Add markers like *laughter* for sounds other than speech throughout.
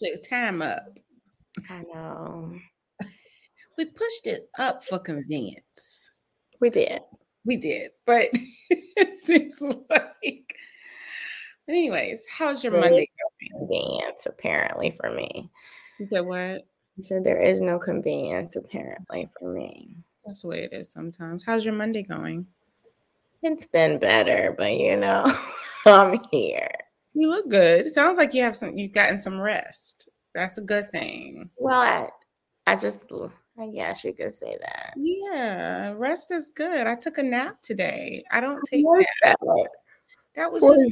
Pushed the time up. I know. We pushed it up for convenience. We did. We did, but *laughs* it seems like. *laughs* Anyways, how's your There Monday going? Convenience, apparently, for me. You said what? He said there is no convenience, apparently, for me. That's the way it is sometimes. How's your Monday going? It's been better, but you know, *laughs* I'm here. You look good. It sounds like you have some. You've gotten some rest. That's a good thing. Well, I, I just, I guess you could say that. Yeah, rest is good. I took a nap today. I don't take that? That was just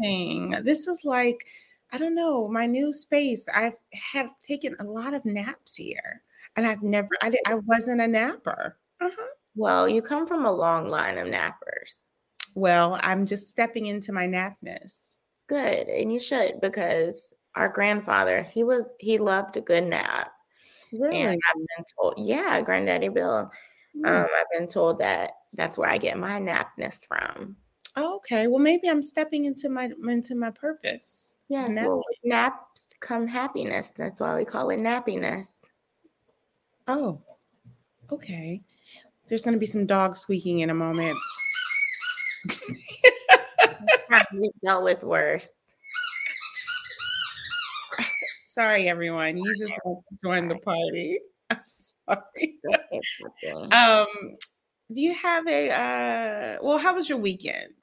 thing. This is like, I don't know, my new space. I've have taken a lot of naps here, and I've never, I, I wasn't a napper. Uh-huh. Well, you come from a long line of nappers. Well, I'm just stepping into my napness. Good, and you should because our grandfather, he was, he loved a good nap. Really? And I've been told, yeah, Granddaddy Bill. Hmm. Um, I've been told that that's where I get my napness from. Oh, okay. Well, maybe I'm stepping into my into my purpose. Yes, Nap- well, naps come happiness. That's why we call it nappiness. Oh, okay. There's going to be some dog squeaking in a moment. *laughs* We dealt with worse. Sorry, everyone. You just won't join the party. *laughs* I'm sorry. *laughs* Um, do you have a uh well, how was your weekend?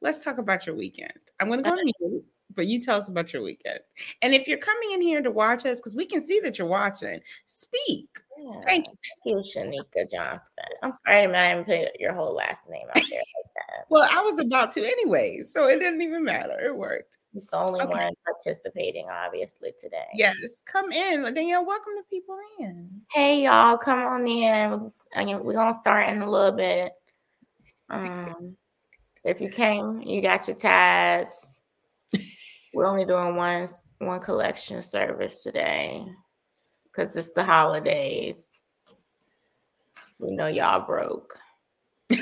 Let's talk about your weekend. I'm gonna go on mute, but you tell us about your weekend. And if you're coming in here to watch us, because we can see that you're watching, speak. Yeah. Thank you. you, Shanika Johnson. I'm sorry, man. I didn't put your whole last name out there like that. Well, I was about to anyway, so it didn't even matter. It worked. He's the only Okay. one participating, obviously, today. Yes, come in. Danielle, welcome the people in. Hey, y'all, come on in. We're going to start in a little bit. Um, if you came, you got your tabs. We're only doing one one collection service today because it's the holidays. We know y'all broke. *laughs*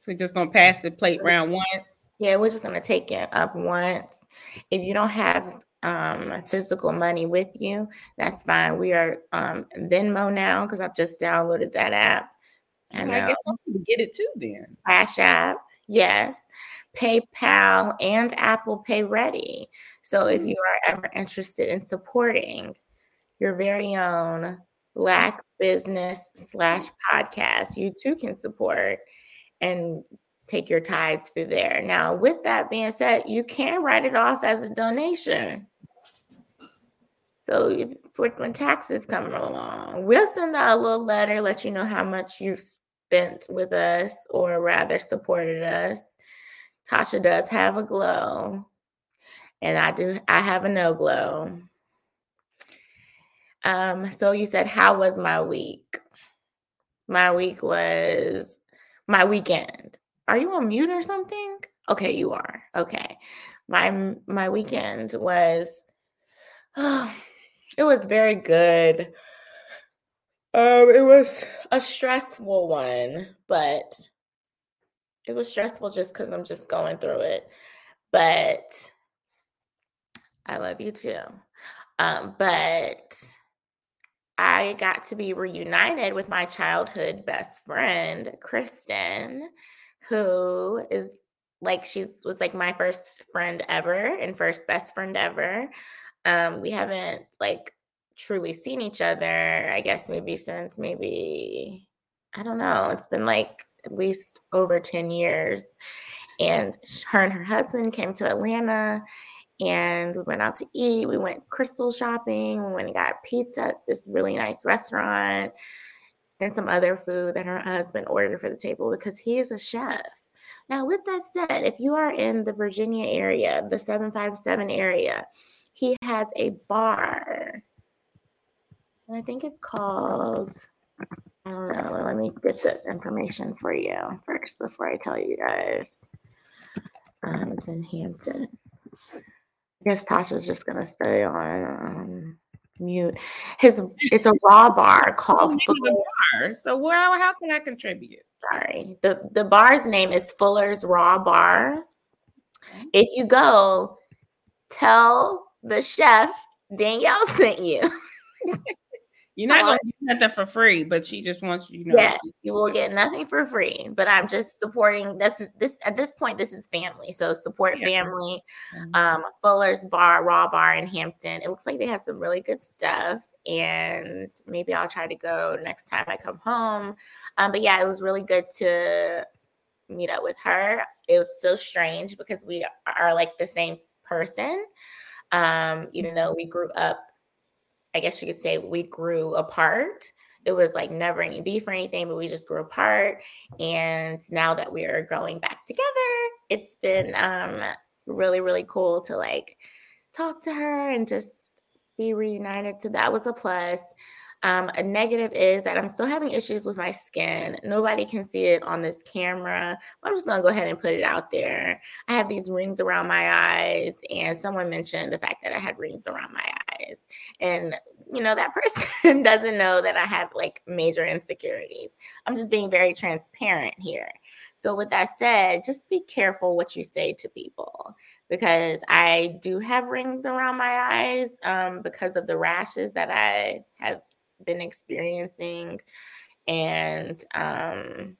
So we're just gonna pass the plate round once. Yeah, we're just gonna take it up once. If you don't have um physical money with you, that's fine. We are um Venmo now because I've just downloaded that app. I, And guess I'm gonna get it too then. Cash App, yes, PayPal, and Apple Pay ready. So if mm. you are ever interested in supporting your very own Black business slash podcast, you too can support and take your tithes through there. Now, with that being said, you can write it off as a donation. So if, for- when taxes come along, we'll send out a little letter, let you know how much you've spent with us, or rather supported us. Tasha does have a glow, and I do. I have a no glow. Um. So you said, how was my week? My week was my weekend. Are you on mute or something? Okay, you are. Okay. My my weekend was Oh, *sighs* it was very good. Um it was a stressful one, but it was stressful just cuz I'm just going through it. But I love you too. Um but I got to be reunited with my childhood best friend, Kristen, who is like she's was like my first friend ever and first best friend ever. Um, we haven't like truly seen each other, I guess maybe since maybe I don't know. It's been like at least over 10 years. And her and her husband came to Atlanta and we went out to eat. We went crystal shopping. We went and got pizza at this really nice restaurant and some other food that her husband ordered for the table because he is a chef. Now, with that said, if you are in the Virginia area, the 757 area, he has a bar. And I think it's called, I don't know. Let me get the information for you first before I tell you guys. Um, it's in Hampton. I guess Tasha's just gonna stay on um, mute. His it's a raw bar *laughs* called. Of the bar. So well, how can I contribute? Sorry, the the bar's name is Fuller's Raw Bar. If you go, tell the chef Danielle sent you. *laughs* You're not going to get nothing for free, but she just wants you know. Yes, you will get nothing for free. But I'm just supporting this. This at this point, this is family. So support yeah. family. Mm-hmm. Um, Fuller's Bar, Raw Bar in Hampton. It looks like they have some really good stuff. And maybe I'll try to go next time I come home. Um, but yeah, it was really good to meet up with her. It was so strange because we are like the same person. Um, even though we grew up I guess you could say we grew apart. It was like never any beef or anything, but we just grew apart. And now that we are growing back together, it's been um, really, really cool to like talk to her and just be reunited. So that was a plus. Um, a negative is that I'm still having issues with my skin. Nobody can see it on this camera. I'm just gonna go ahead and put it out there. I have these rings around my eyes, and someone mentioned the fact that I had rings around my eyes. And you know, that person *laughs* doesn't know that I have like major insecurities. I'm just being very transparent here. So, with that said, just be careful what you say to people because I do have rings around my eyes um, because of the rashes that I have been experiencing and um,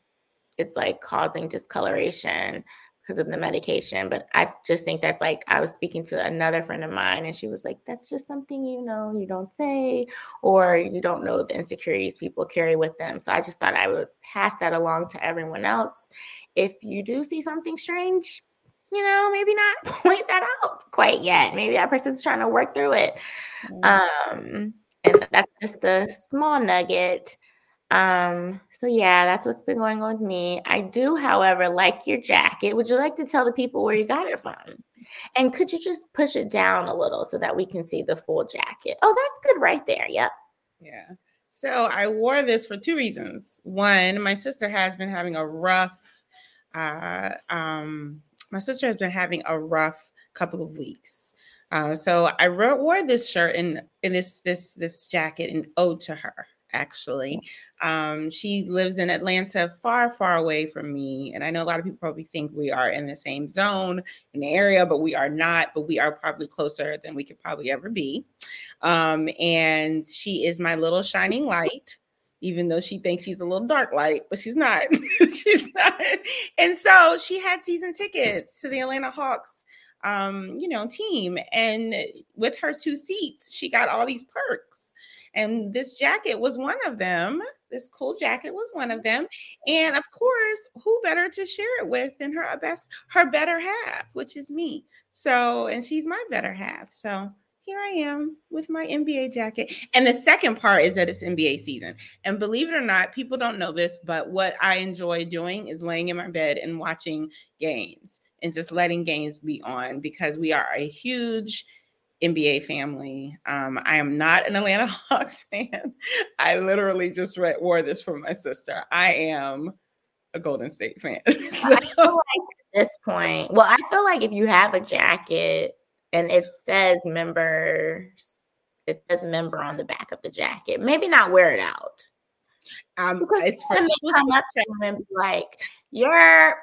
it's like causing discoloration because of the medication. But I just think that's like I was speaking to another friend of mine, and she was like, "That's just something you know you don't say, or you don't know the insecurities people carry with them." So I just thought I would pass that along to everyone else. If you do see something strange, you know, maybe not *laughs* point that out quite yet. Maybe that person's trying to work through it. Mm-hmm. Um, and that's just a small nugget. Um, so yeah, that's what's been going on with me. I do, however, like your jacket. Would you like to tell the people where you got it from? And could you just push it down a little so that we can see the full jacket? Oh, that's good right there. Yep. Yeah. So I wore this for two reasons. One, my sister has been having a rough uh um my sister has been having a rough couple of weeks. Uh, so I wore this shirt and in this this this jacket in ode to her. Actually, um, she lives in Atlanta, far far away from me, and I know a lot of people probably think we are in the same zone in the area, but we are not. But we are probably closer than we could probably ever be. Um, and she is my little shining light even though she thinks she's a little dark light, but she's not. *laughs* she's not. And so she had season tickets to the Atlanta Hawks um, you know, team. And with her two seats, she got all these perks. And this jacket was one of them. This cool jacket was one of them. And of course, who better to share it with than her best, her better half, which is me. So, and she's my better half. So here I am with my NBA jacket. And the second part is that it's NBA season. And believe it or not, people don't know this, but what I enjoy doing is laying in my bed and watching games and just letting games be on because we are a huge NBA family. Um, I am not an Atlanta *laughs* Hawks fan. I literally just read, wore this for my sister. I am a Golden State fan. so. *laughs* I feel like at this point, well, I feel like if you have a jacket and it says members, it says member on the back of the jacket, maybe not wear it out. Um, because it's for come up to and be like, you're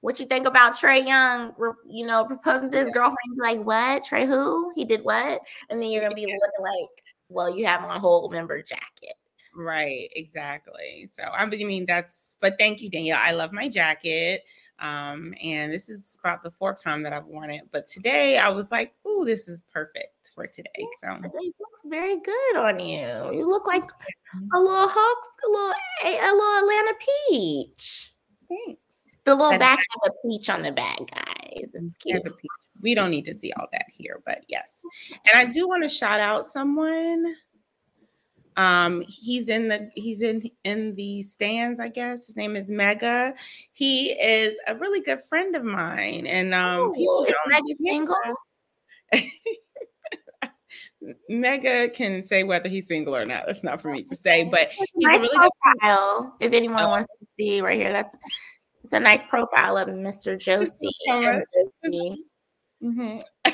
what you think about Trae Young, you know, proposing to his girlfriend, like, what? Trae who? He did what? And then you're gonna be looking like, well, you have on a whole member jacket. Right, exactly. So I mean that's but thank you, Danielle. I love my jacket. Um, and this is about the fourth time that I've worn it. But today I was like, ooh, this is perfect for today. So it looks very good on you. You look like a little Hawks, a little a, a little Atlanta peach. Thanks. The little back has a peach on the back, guys. It's cute. We don't need to see all that here, but yes. *laughs* And I do want to shout out someone. Um, he's in the he's in in the stands, I guess. His name is Mega. He is a really good friend of mine, and um, Ooh, is Mega single. *laughs* Mega can say whether he's single or not. That's not for me to say, but *laughs* he's nice a really profile. Good if anyone oh. wants to see right here, that's it's a nice profile of Mr. Josie. Mm-hmm. *laughs*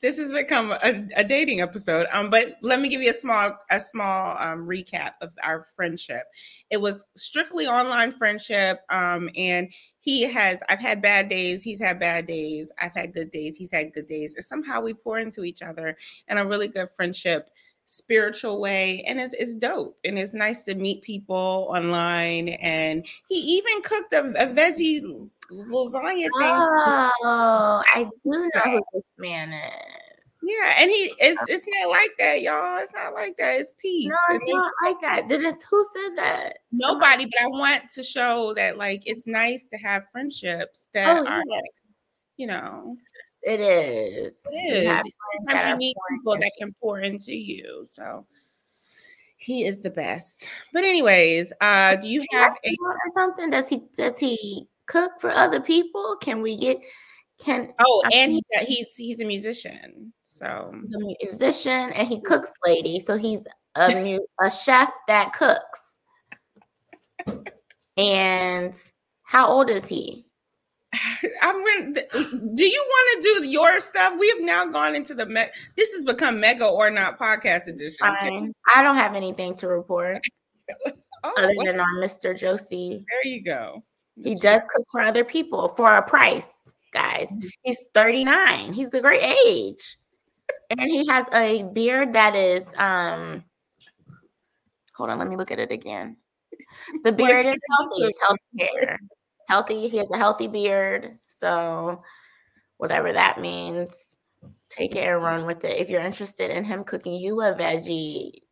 this has become a, a, dating episode. Um, but let me give you a small a small um, recap of our friendship. It was strictly online friendship. Um, and he has I've had bad days, he's had bad days, I've had good days, he's had good days. And somehow we pour into each other and a really good friendship spiritual way and it's, it's dope and it's nice to meet people online and he even cooked a, a veggie lasagna thing. Oh i *laughs* do know who this man is. Yeah and he it's it's not like that y'all it's not like that it's peace no it's not like that then it's who said that? Nobody but i want to show that like it's nice to have friendships that oh, are yeah. you know it is. It is. Sometimes you need people that can pour into you. So he is the best. But anyways, uh, do you have a or something? Does he does he cook for other people? Can we get can oh I and he, he's he's a musician. So he's a musician and he cooks lady. So he's a *laughs* a chef that cooks. And how old is he? *laughs* I'm going do you want to do your stuff? We have now gone into the me- this has become mega or not podcast edition. Fine. I don't have anything to report *laughs* oh, other well, than on Mr. Josie. There you go. Mr. He does cook for other people for a price, guys. Mm-hmm. He's 39. He's a great age. and he has a beard that is um hold on, let me look at it again. The beard is healthy, it's healthy hair healthy. He has a healthy beard. So, whatever that means, take it and run with it. If you're interested in him cooking you a veggie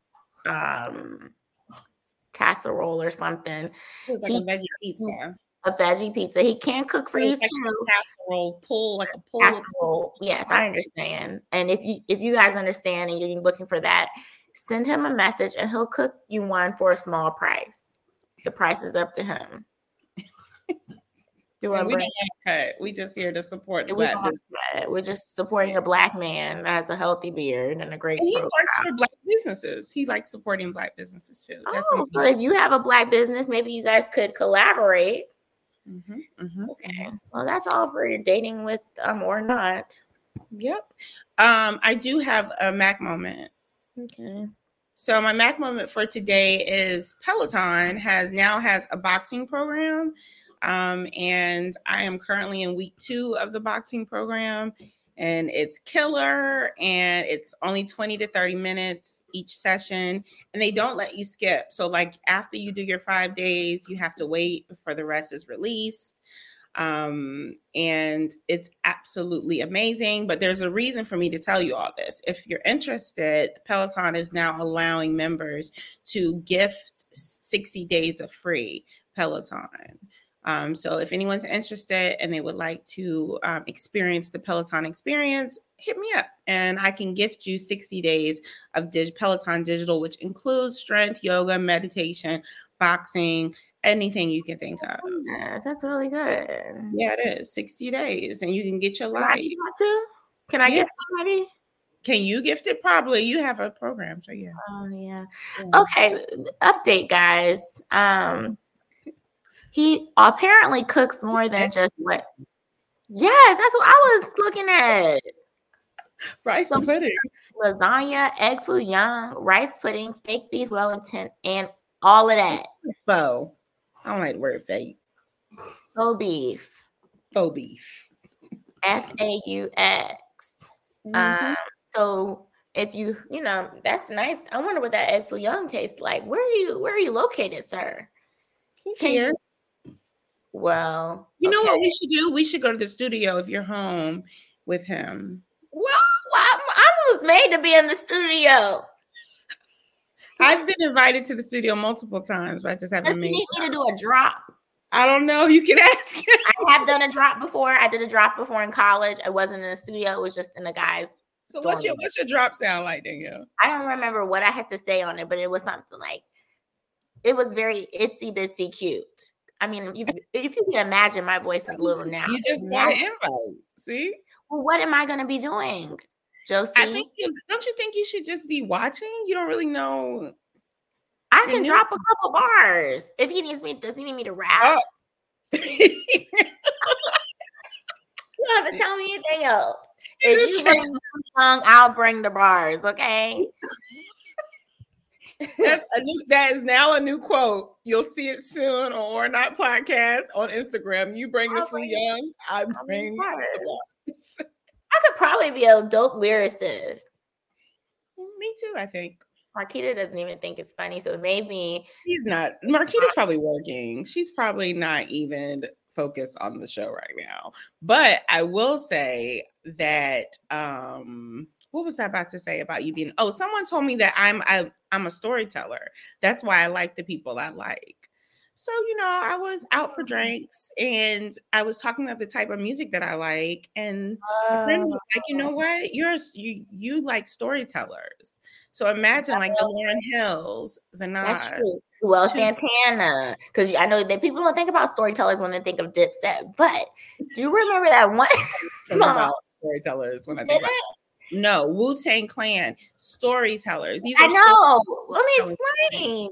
um, casserole or something, like he, a veggie pizza. A veggie pizza. He can cook for you like too. casserole, pull like a pull. Casserole. Yes, I understand. And if you if you guys understand and you're looking for that, send him a message and he'll cook you one for a small price. The price is up to him. Do we don't cut. We just here to support the black business. We're just supporting a black man that has a healthy beard and a great. And he works for black businesses. He likes supporting black businesses too. That's oh, so if you have a black business, maybe you guys could collaborate. Mm-hmm, mm-hmm. Okay. Well, that's all for your dating with um or not. Yep. Um, I do have a Mac moment. Okay. So my Mac moment for today is Peloton has now has a boxing program um, and I am currently in week two of the boxing program, and it's killer. And it's only 20 to 30 minutes each session, and they don't let you skip. So, like, after you do your five days, you have to wait before the rest is released. Um, and it's absolutely amazing. But there's a reason for me to tell you all this. If you're interested, Peloton is now allowing members to gift 60 days of free Peloton. Um, so if anyone's interested and they would like to um, experience the Peloton experience, hit me up and I can gift you 60 days of dig- Peloton Digital, which includes strength, yoga, meditation, boxing, anything you can think of. Yeah, that's really good. Yeah, it is 60 days and you can get your life. Can I, to? Can I yeah. get somebody? Can you gift it? Probably. You have a program, so yeah. Oh yeah. yeah. Okay. Update, guys. Um, he apparently cooks more than just what. Yes, that's what I was looking at. Rice so, pudding, lasagna, egg foo young, rice pudding, fake beef Wellington, and all of that. Faux. I don't like the word fake. Faux beef. Faux beef. F A U X. Mm-hmm. Um, so if you, you know, that's nice. I wonder what that egg foo young tastes like. Where are you? Where are you located, sir? He's Can here. Well, you okay. know what we should do? We should go to the studio if you're home with him. Well, I'm, I was made to be in the studio. I've been invited to the studio multiple times, but I just haven't Does made. need me to do a drop? I don't know. You can *laughs* ask. I have done a drop before. I did a drop before in college. I wasn't in a studio. It was just in the guys. So what's your what's your drop sound like, Danielle? I don't remember what I had to say on it, but it was something like it was very itsy bitsy cute. I mean, if, if you can imagine, my voice is a little now. You just got an invite. See? Well, what am I going to be doing, Josie? I think you don't you think you should just be watching? You don't really know. I can drop a couple bars if he needs me. Does he need me to rap? Oh. *laughs* you don't have to tell me anything else. If you, bring the song, I'll bring the bars. Okay. *laughs* That's a new, that is now a new quote. You'll see it soon on or not podcast on Instagram. You bring the bring- young, I bring the. I could probably be a dope lyricist. Me too, I think. Marquita doesn't even think it's funny, so maybe She's not Marquita's probably working. She's probably not even focused on the show right now. But I will say that um what was I about to say about you being oh someone told me that I'm I, I'm a storyteller. That's why I like the people I like. So, you know, I was out for mm. drinks and I was talking about the type of music that I like. And a friend was like, you know oh. what? You're a you you like storytellers. So imagine like the Lauryn Hills, the Nas. Well, Two- Santana, because I know that people don't think about storytellers when they think of Dipset, but do you remember that one *laughs* song? about storytellers when I Did think about it? No Wu Tang Clan storytellers. These I know. Let me explain.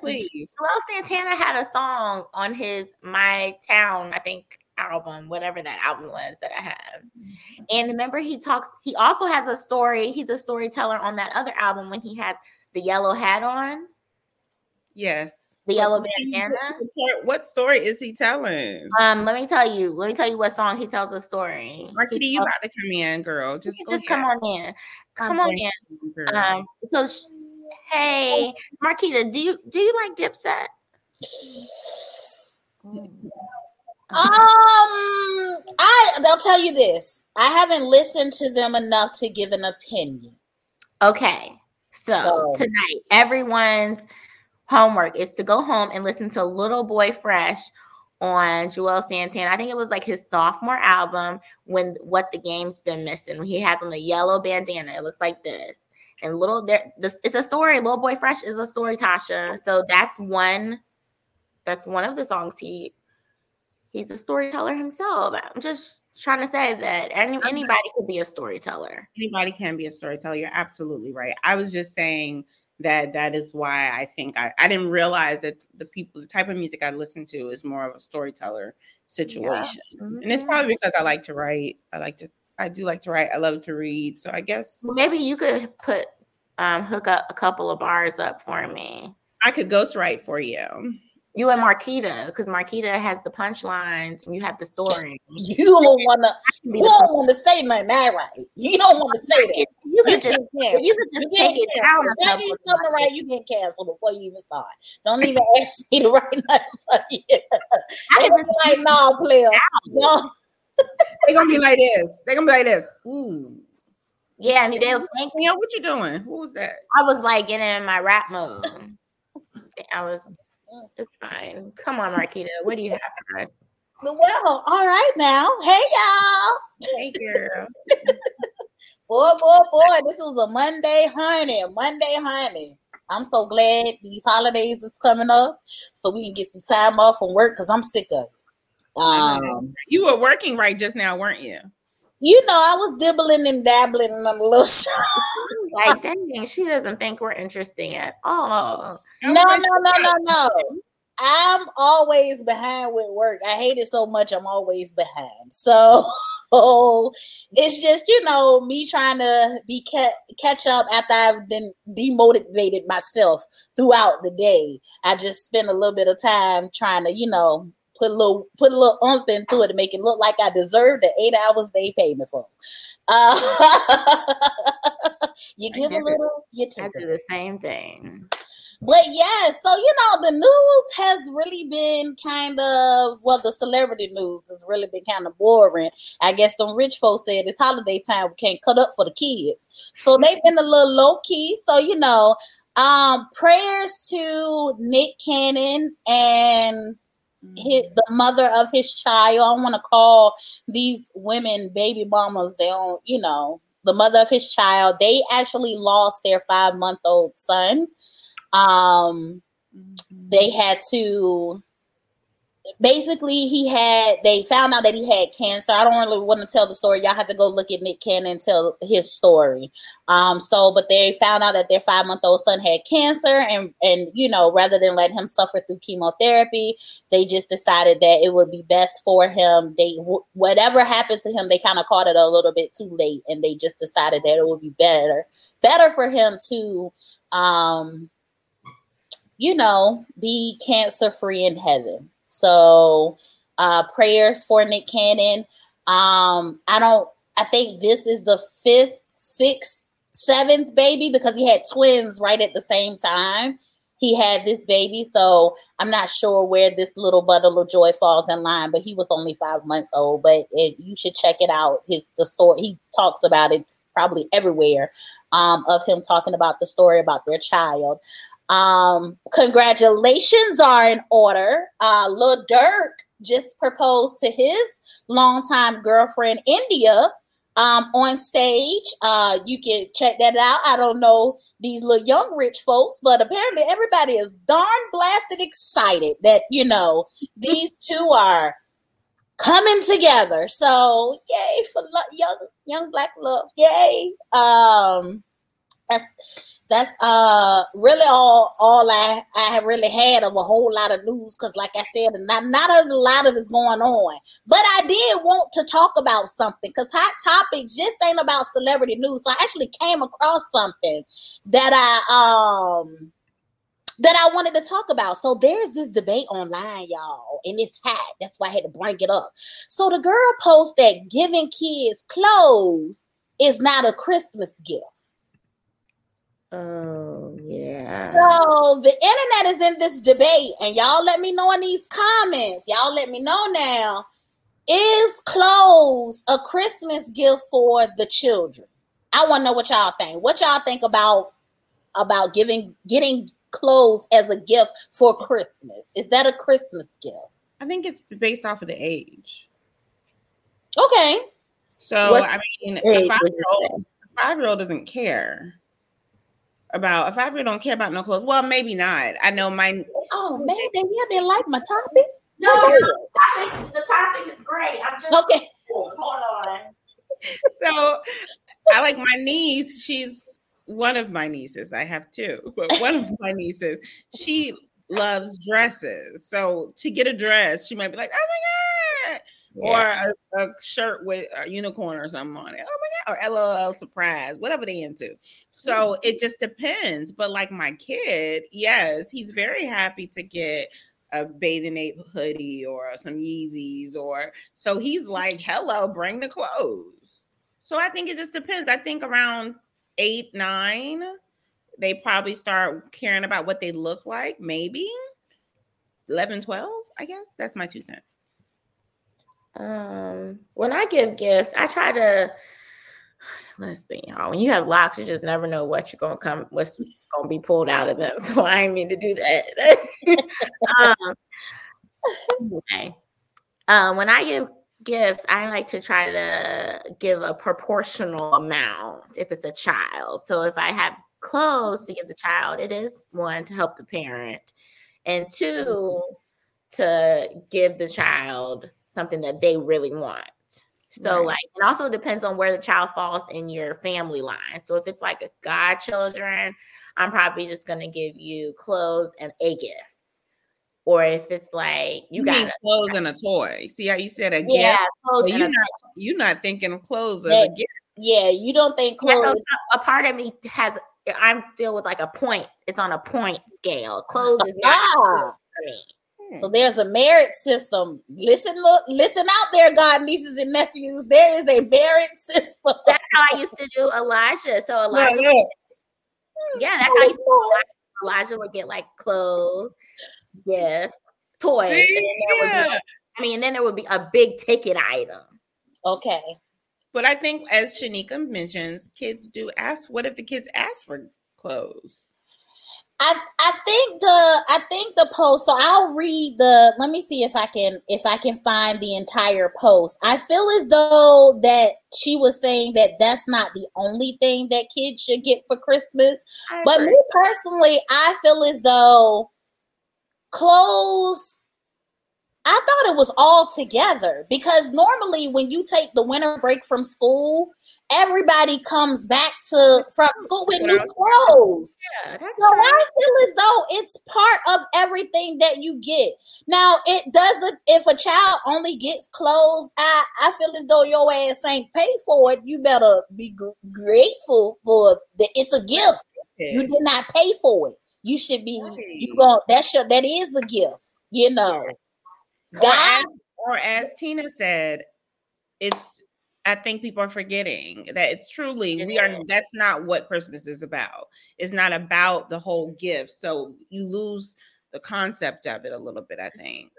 Please. Santana had a song on his My Town, I think, album, whatever that album was that I have. Mm-hmm. And remember, he talks, he also has a story. He's a storyteller on that other album when he has the yellow hat on. Yes. The What- yellow what bandana? support- What story is he telling? Um, let me tell you, let me tell you what song he tells a story. Marquita, He you tells- about to come in, girl. Just just come on in. God Come on in. girl. Um, so sh- hey, Marquita, do you do you like Dipset? Um, I I'll tell you this. I haven't listened to them enough to give an opinion. Okay, so So- tonight everyone's homework is to go home and listen to Little Boy Fresh on Juelz Santana. I think it was like his sophomore album when What the Game's Been Missing. He has on the yellow bandana. It looks like this. And little there this it's a story. Little Boy Fresh is a story, Tasha. So that's one that's one of the songs he he's a storyteller himself. I'm just trying to say that any, anybody could be a storyteller. Anybody can be a storyteller. You're absolutely right. I was just saying that that is why I think I, I didn't realize that the people, the type of music I listen to is more of a storyteller situation. And it's Mhm. probably because I like to write. I like to, I do like to write. I love to read. So I guess maybe you could put um hook up a couple of bars up for me. I could ghostwrite for you. You and Marquita, because Marquita has the punchlines and you have the story. You don't want to. *laughs* You You don't want to say nothing that right. You don't want to say that. You You just can cancel. you could just take get it down. a If I couple get something right, you get canceled before you even start. Don't even *laughs* ask me to write nothing for you. *laughs* I They could gonna just like, no, *laughs* player. No. They're gonna be like this. They're gonna be like this. Ooh. yeah, I mean they'll think Yeah, what you doing? What was that? I was like getting in my rap mode. I was mm, it's fine. Come on, Marquita. What do you have for us? Well, all right now. Hey, y'all. Hey girl. Boy, boy, boy, this is a Monday honey. Monday honey. I'm so glad these holidays is coming up so we can get some time off from work because I'm sick of it. Um, You were working right just now, weren't you? you know, I was dibbling and dabbling on a little *laughs* Like, dang, she doesn't think we're interesting at all. No, no, no, no, no. I'm always behind with work. I hate it so much. I'm always behind. So *laughs* it's just you know me trying to be ca- catch up after I've been demotivated myself throughout the day. I just spend a little bit of time trying to you know put a little put a little umph into it to make it look like I deserve the eight hours they pay me for. Uh, *laughs* you I give a get it. little, you take a do the same thing. But yeah, so you know, the news has really been kind of well, the celebrity news has really been kind of boring. I guess them rich folks said it's holiday time, we can't cut up for the kids. So they've been a little low key. So, you know, um, prayers to Nick Cannon and his, the mother of his child. I don't want to call these women baby mamas. They don't, you know, the mother of his child. They actually lost their five month old son. Um, they had to basically he had they found out that he had cancer. I don't really want to tell the story. Y'all have to go look at nick cannon and tell his story. Um so but they found out that their five month old son had cancer and and you know rather than let him suffer through chemotherapy they just decided that it would be best for him. They whatever happened to him they kind of caught it a little bit too late and they just decided that it would be better better for him to um you know be cancer free in heaven so uh prayers for Nick Cannon. Um, I don't I think this is the fifth, sixth, seventh baby because he had twins right at the same time. He had this baby, so I'm not sure where this little bundle of joy falls in line. But he was only five months old. But it, you should check it out. His the story he talks about it probably everywhere um, of him talking about the story about their child. Um, congratulations are in order. Uh, Lil Durk just proposed to his longtime girlfriend India um, on stage. Uh, you can check that out. I don't know these little young rich folks, but apparently everybody is darn blasted excited that you know these *laughs* two are coming together. So yay for lo- young young black love. Yay. Um, that's that's uh really all all I I have really had of a whole lot of news because like I said, not not a lot of it's going on. But I did want to talk about something because hot topics just ain't about celebrity news. So I actually came across something that I um that I wanted to talk about. So there's this debate online, y'all, and it's hot. That's why I had to bring it up. So the girl posts that giving kids clothes is not a Christmas gift. Oh, yeah. So the internet is in this debate, and y'all let me know in these comments. Y'all let me know now. Is clothes a Christmas gift for the children? I want to know what y'all think. What y'all think about about giving getting clothes as a gift for Christmas? Is that a Christmas gift? I think it's based off of the age. Okay. So what I mean, a five year old five year old doesn't care about a five year old don't care about no clothes. Well, maybe not. I know my oh man, they yeah, they like my topic. No, the topic, the topic is great. I'm just okay. Hold on. So I like my niece, she's one of my nieces. I have two, but one of my nieces, she loves dresses. So to get a dress, she might be like, oh my God yeah. or a, a, shirt with a unicorn or something on it. Oh my god, or LOL surprise, whatever they into. So mm-hmm. it just depends. But like my kid, yes, he's very happy to get a bathing ape hoodie or some Yeezys, or so he's like, hello, bring the clothes. So I think it just depends. I think around eight, nine, they probably start caring about what they look like, maybe 11, 12, I guess. That's my two cents. Um, when I give gifts, I try to let's see, y'all. When you have locks, you just never know what you're gonna come, what's gonna be pulled out of them. *laughs* So I ain't mean to do that. *laughs* um, um, when I give gifts, I like to try to give a proportional amount if it's a child. So if I have clothes to give the child, it is one to help the parent, and two to give the child something that they really want. So right. like it also depends on where the child falls in your family line. So if it's like a godchildren, I'm probably just gonna give you clothes and a gift. Or if it's like you, you got clothes and a toy. See how you said a yeah, gift? Clothes you're not you're not thinking of clothes as a gift. Yeah, you don't think clothes. Yeah, so a part of me has I'm still with like a point. It's on a point scale. Clothes oh, is not for me. So mm. there's a merit system. Listen, look, listen out there, God, nieces and nephews. There is a merit *laughs* system. That's how I used to do Elijah. So Elijah, yeah, yeah. yeah that's how you do Elijah. Elijah would get like clothes, gifts, toys. See, yeah. be, I mean, then there would be a big ticket item. Okay. But I think, as Shanika mentions, kids do ask. What if the kids ask for clothes? I I think the I think the post. So I'll read the. Let me see if I can if I can find the entire post. I feel as though that she was saying that that's not the only thing that kids should get for Christmas. But me personally, I feel as though clothes. I thought it was all together because normally when you take the winter break from school, everybody comes back to from school with new clothes. Yeah, So I feel as though it's part of everything that you get. Now it doesn't. If a child only gets clothes, I I feel as though your ass ain't pay for it. You better be gr- grateful for that. It's a gift. You did not pay for it. You should be. You Right. go. That's your. That is a gift. You know. Or as, or as Tina said, it's I think people are forgetting that it's truly we are that's not what Christmas is about. It's not about the whole gift. So you lose the concept of it a little bit, I think.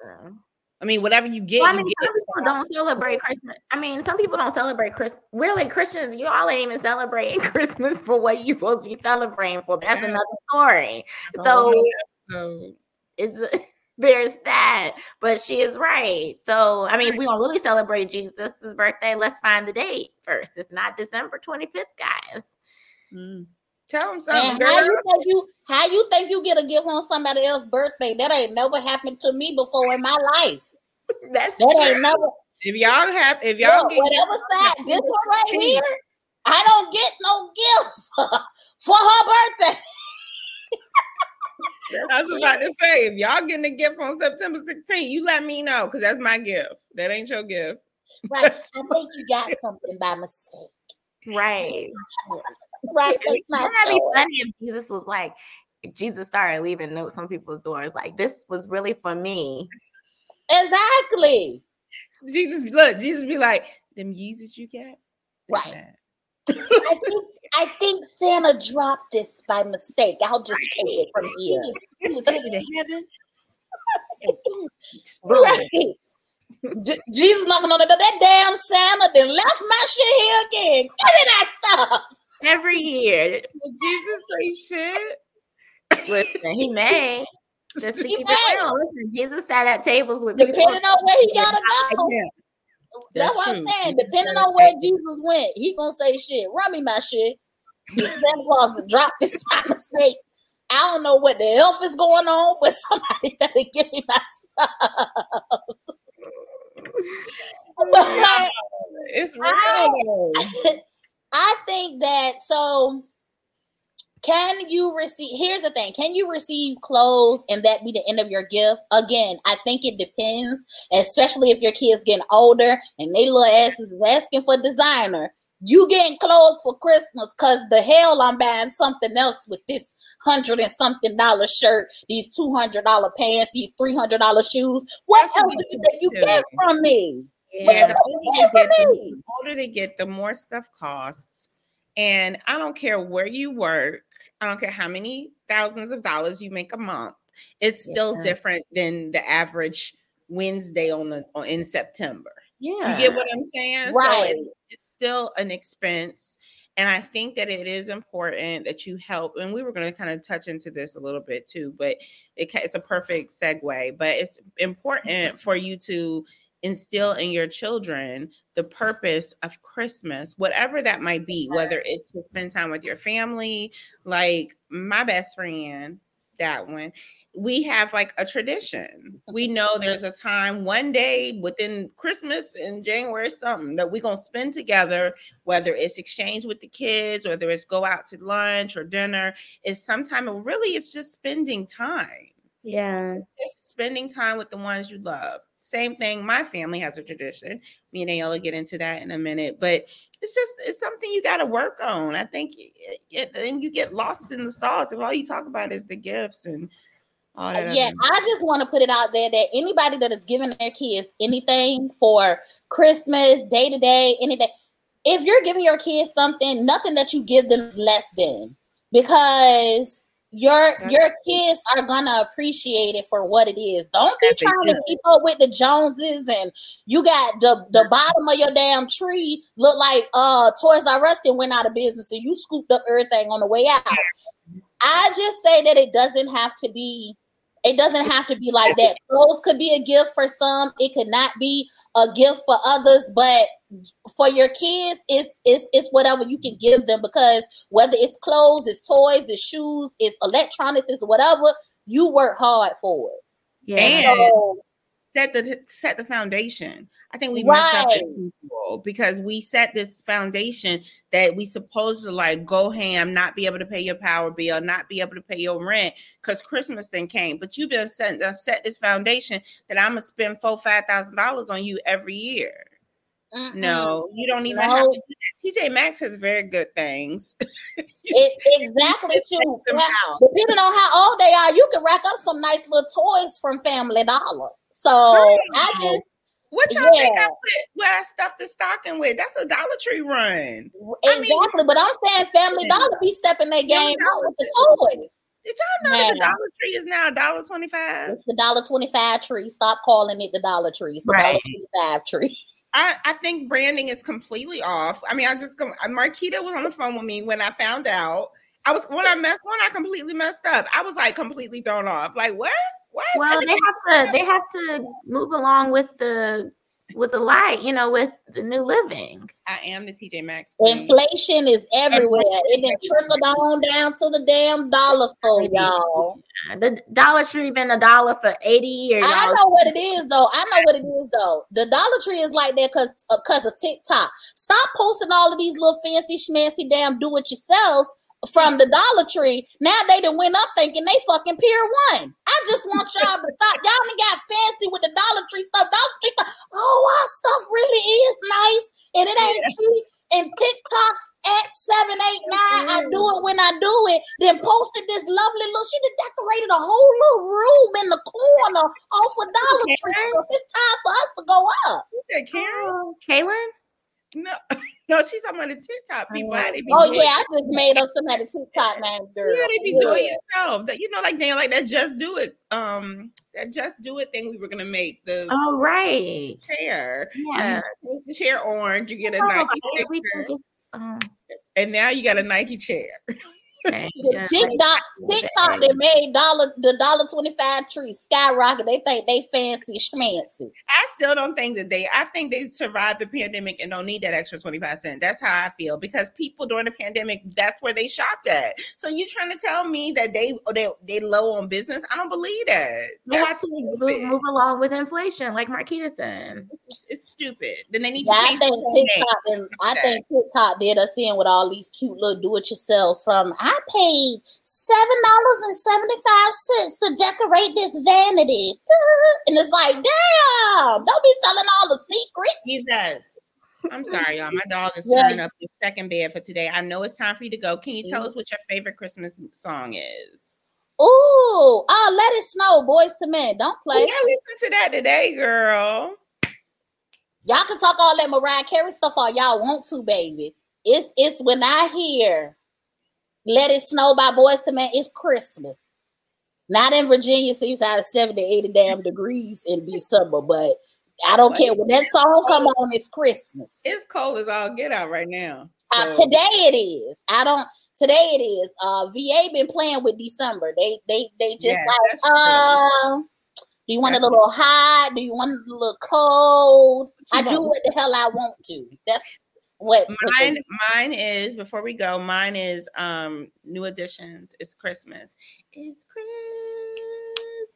I mean, whatever you get, Well, I mean, get. some people don't celebrate Christmas. I mean, some people don't celebrate Christmas. Really, Christians, you all ain't even celebrating *laughs* Christmas for what you supposed to be celebrating for. That's another story. So so it's *laughs* there's that. But she is right. So I mean, we don't really celebrate Jesus' birthday, let's find the date first. It's not December 25th, guys. mm. tell them something, And how you think you how you think you get a gift on somebody else's birthday? That ain't never happened to me before in my life. *laughs* That's That true. ain't never If y'all have, if y'all look, get whatever side this one right here. I don't get no gift *laughs* for her birthday. *laughs* I was about to say, if y'all getting a gift on September 16th, you let me know because that's my gift. That ain't your gift. Right. I think you got something by mistake. right. *laughs* Right. That's Wouldn't not that be funny if Jesus was like, if Jesus started leaving notes on people's doors, like this was really for me. Exactly. Jesus, look, Jesus be like, them Yeezys you got? they Right. I think I think Santa dropped this by mistake. I'll just take it from He here. was, he was headed to heaven. *laughs* Right. J- Jesus knocking on the door. That damn Santa then left my shit here again. Give me that stuff. Every year. Did Jesus say shit? Listen, he may. Just to He keep may. it real. Listen, Jesus sat at tables with people. Depending on where he gotta go. That's, That's what I'm saying. Depending on where Jesus went, he gonna say shit. Run me my shit. Santa Claus would drop this *laughs* by mistake. I don't know what the elf is going on, but somebody *laughs* better give me my stuff. *laughs* It's real. though. I think that so can you receive here's the thing can you receive clothes and that be the end of your gift? Again i think it depends especially if your kids getting older and they little asses is asking for designer. You getting clothes for christmas because the hell i'm buying something else with this hundred and something dollar shirt these two hundred dollar pants these three hundred dollar shoes. What That's else do you think you get from me? Yeah, the older they get, the, the older they get, the more stuff costs. And I don't care where you work. I don't care how many thousands of dollars you make a month. It's still Yeah. different than the average Wednesday on the on, in September. Yeah. You get what I'm saying? So it's it's still an expense. And I think that it is important that you help. And we were going to kind of touch into this a little bit too, but it, it's a perfect segue. But it's important for you to instill in your children the purpose of Christmas, whatever that might be, whether it's to spend time with your family, like my best friend, that one. We have like a tradition. We know there's a time one day within Christmas and January something that we're gonna spend together, whether it's exchange with the kids, whether it's go out to lunch or dinner. It's sometime really it's just spending time Yeah. just spending time with the ones you love. Same thing. My family has a tradition. Me and Ayala get into that in a minute, but it's just it's something you got to work on. I think then you get lost in the sauce if all you talk about is the gifts and all that. Uh, yeah, other- I just want to put it out there that anybody that is giving their kids anything for Christmas, day to day, anything, if you're giving your kids something, nothing that you give them is less than because your That's your kids are gonna appreciate it for what it is. Don't be trying to keep up with the Joneses and you got the the bottom of your damn tree look like uh Toys R Us that went out of business and you scooped up everything on the way out. I just say that it doesn't have to be it doesn't have to be like that. Clothes could be a gift for some, it could not be a gift for others, but for your kids, it's it's it's whatever you can give them because whether it's clothes, it's toys, it's shoes, it's electronics, it's whatever, you work hard for it. Yeah. And- So set the set the foundation. I think we messed up as Right. people because we set this foundation that we supposed to like go ham, not be able to pay your power bill, not be able to pay your rent because Christmas then came. But you've been set uh, set this foundation that I'm gonna spend four five thousand dollars on you every year. Mm-mm. No, you don't even have to do that. TJ Maxx has very good things. *laughs* It, exactly too. Yeah, out. Depending on how old they are, you can rack up some nice little toys from Family Dollar. So Right. I just What y'all think I put what I stuffed the stocking with? That's a Dollar Tree run. I mean- exactly, but I'm saying Family Dollar be stepping their game with the toys. Did y'all know that the Dollar Tree is now a dollar twenty five? It's the dollar twenty five tree. Stop calling it the Dollar Tree. It's the Right. dollar twenty five tree. *laughs* I, I think branding is completely off. I mean, I just. Marquita was on the phone with me when I found out. I was when I messed when I completely messed up. I was like completely thrown off. Like what? What? Well, they have to they have to move along with the with the light, you know, with the new living. I am the TJ Maxx. queen. Inflation is everywhere. Inflation It done trickled on down to the damn dollar store, y'all. The Dollar Tree been a dollar for 80 years. I y'all. know what it is though. I know what it is though. The Dollar Tree is like that because because uh, of TikTok. Stop posting all of these little fancy schmancy damn do it yourselves from the Dollar Tree. Now they done went up thinking they fucking Pier One. I just want *laughs* y'all to stop. Y'all done got fancy with the Dollar Tree stuff. Dollar Tree stuff. Oh, our stuff really is nice and it ain't cheap. And TikTok at 789, I do it when I do it. Then posted this lovely little, she done decorated a whole little room in the corner off of Dollar Tree. It's time for us to go up. You said Karen? Oh, Kaylin? No, *laughs* no, she's talking about the TikTok people. They be Oh yeah, I just made up somebody TikTok name, girl. Yeah, they be Yeah. doing yourself. That you know, like they like that just do it. Um, that just do it thing we were gonna make the Oh, right. chair. Yeah. The chair orange, you get a Oh, Nike we can just um, and now you got a Nike chair. *laughs* change The it. TikTok, TikTok, they made dollar the dollar twenty five tree skyrocket. They think they fancy schmancy. I still don't think that they. I think they survived the pandemic and don't need that extra twenty five cent. That's how I feel because people during the pandemic, that's where they shopped at. So you trying to tell me that they they they low on business? I don't believe that. They have to move, move along with inflation, like Marquita said. It's, it's stupid. Then they need Yeah, to I think the whole. TikTok and I think TikTok did us in with all these cute little do it yourselves from I paid seven dollars and seventy five cents to decorate this vanity. *laughs* And it's like, damn, don't be telling all the secrets. Jesus. I'm sorry, y'all. My dog is Yeah. up the second bed for today. I know it's time for you to go. Can you Mm-hmm. tell us what your favorite Christmas song is? Ooh, oh, let it snow, Boyz II Men. Don't play. gotta listen to that today, girl. Y'all can talk all that Mariah Carey stuff all y'all want to, baby. It's it's when I hear Let It Snow by Boyz II Men, it's Christmas. Not in Virginia, so out of 70, 80 damn degrees in December, but I don't care when that song come on, it's Christmas. It's cold as all get out right now. Uh, today it is. I don't today it is. Uh VA been playing with December. They they they just Yeah, like um do you want That's it a little hot? Do you want it a little cold? I do what the hell I want to. That's what Mine, mine is before we go. Mine is um new additions. It's Christmas. It's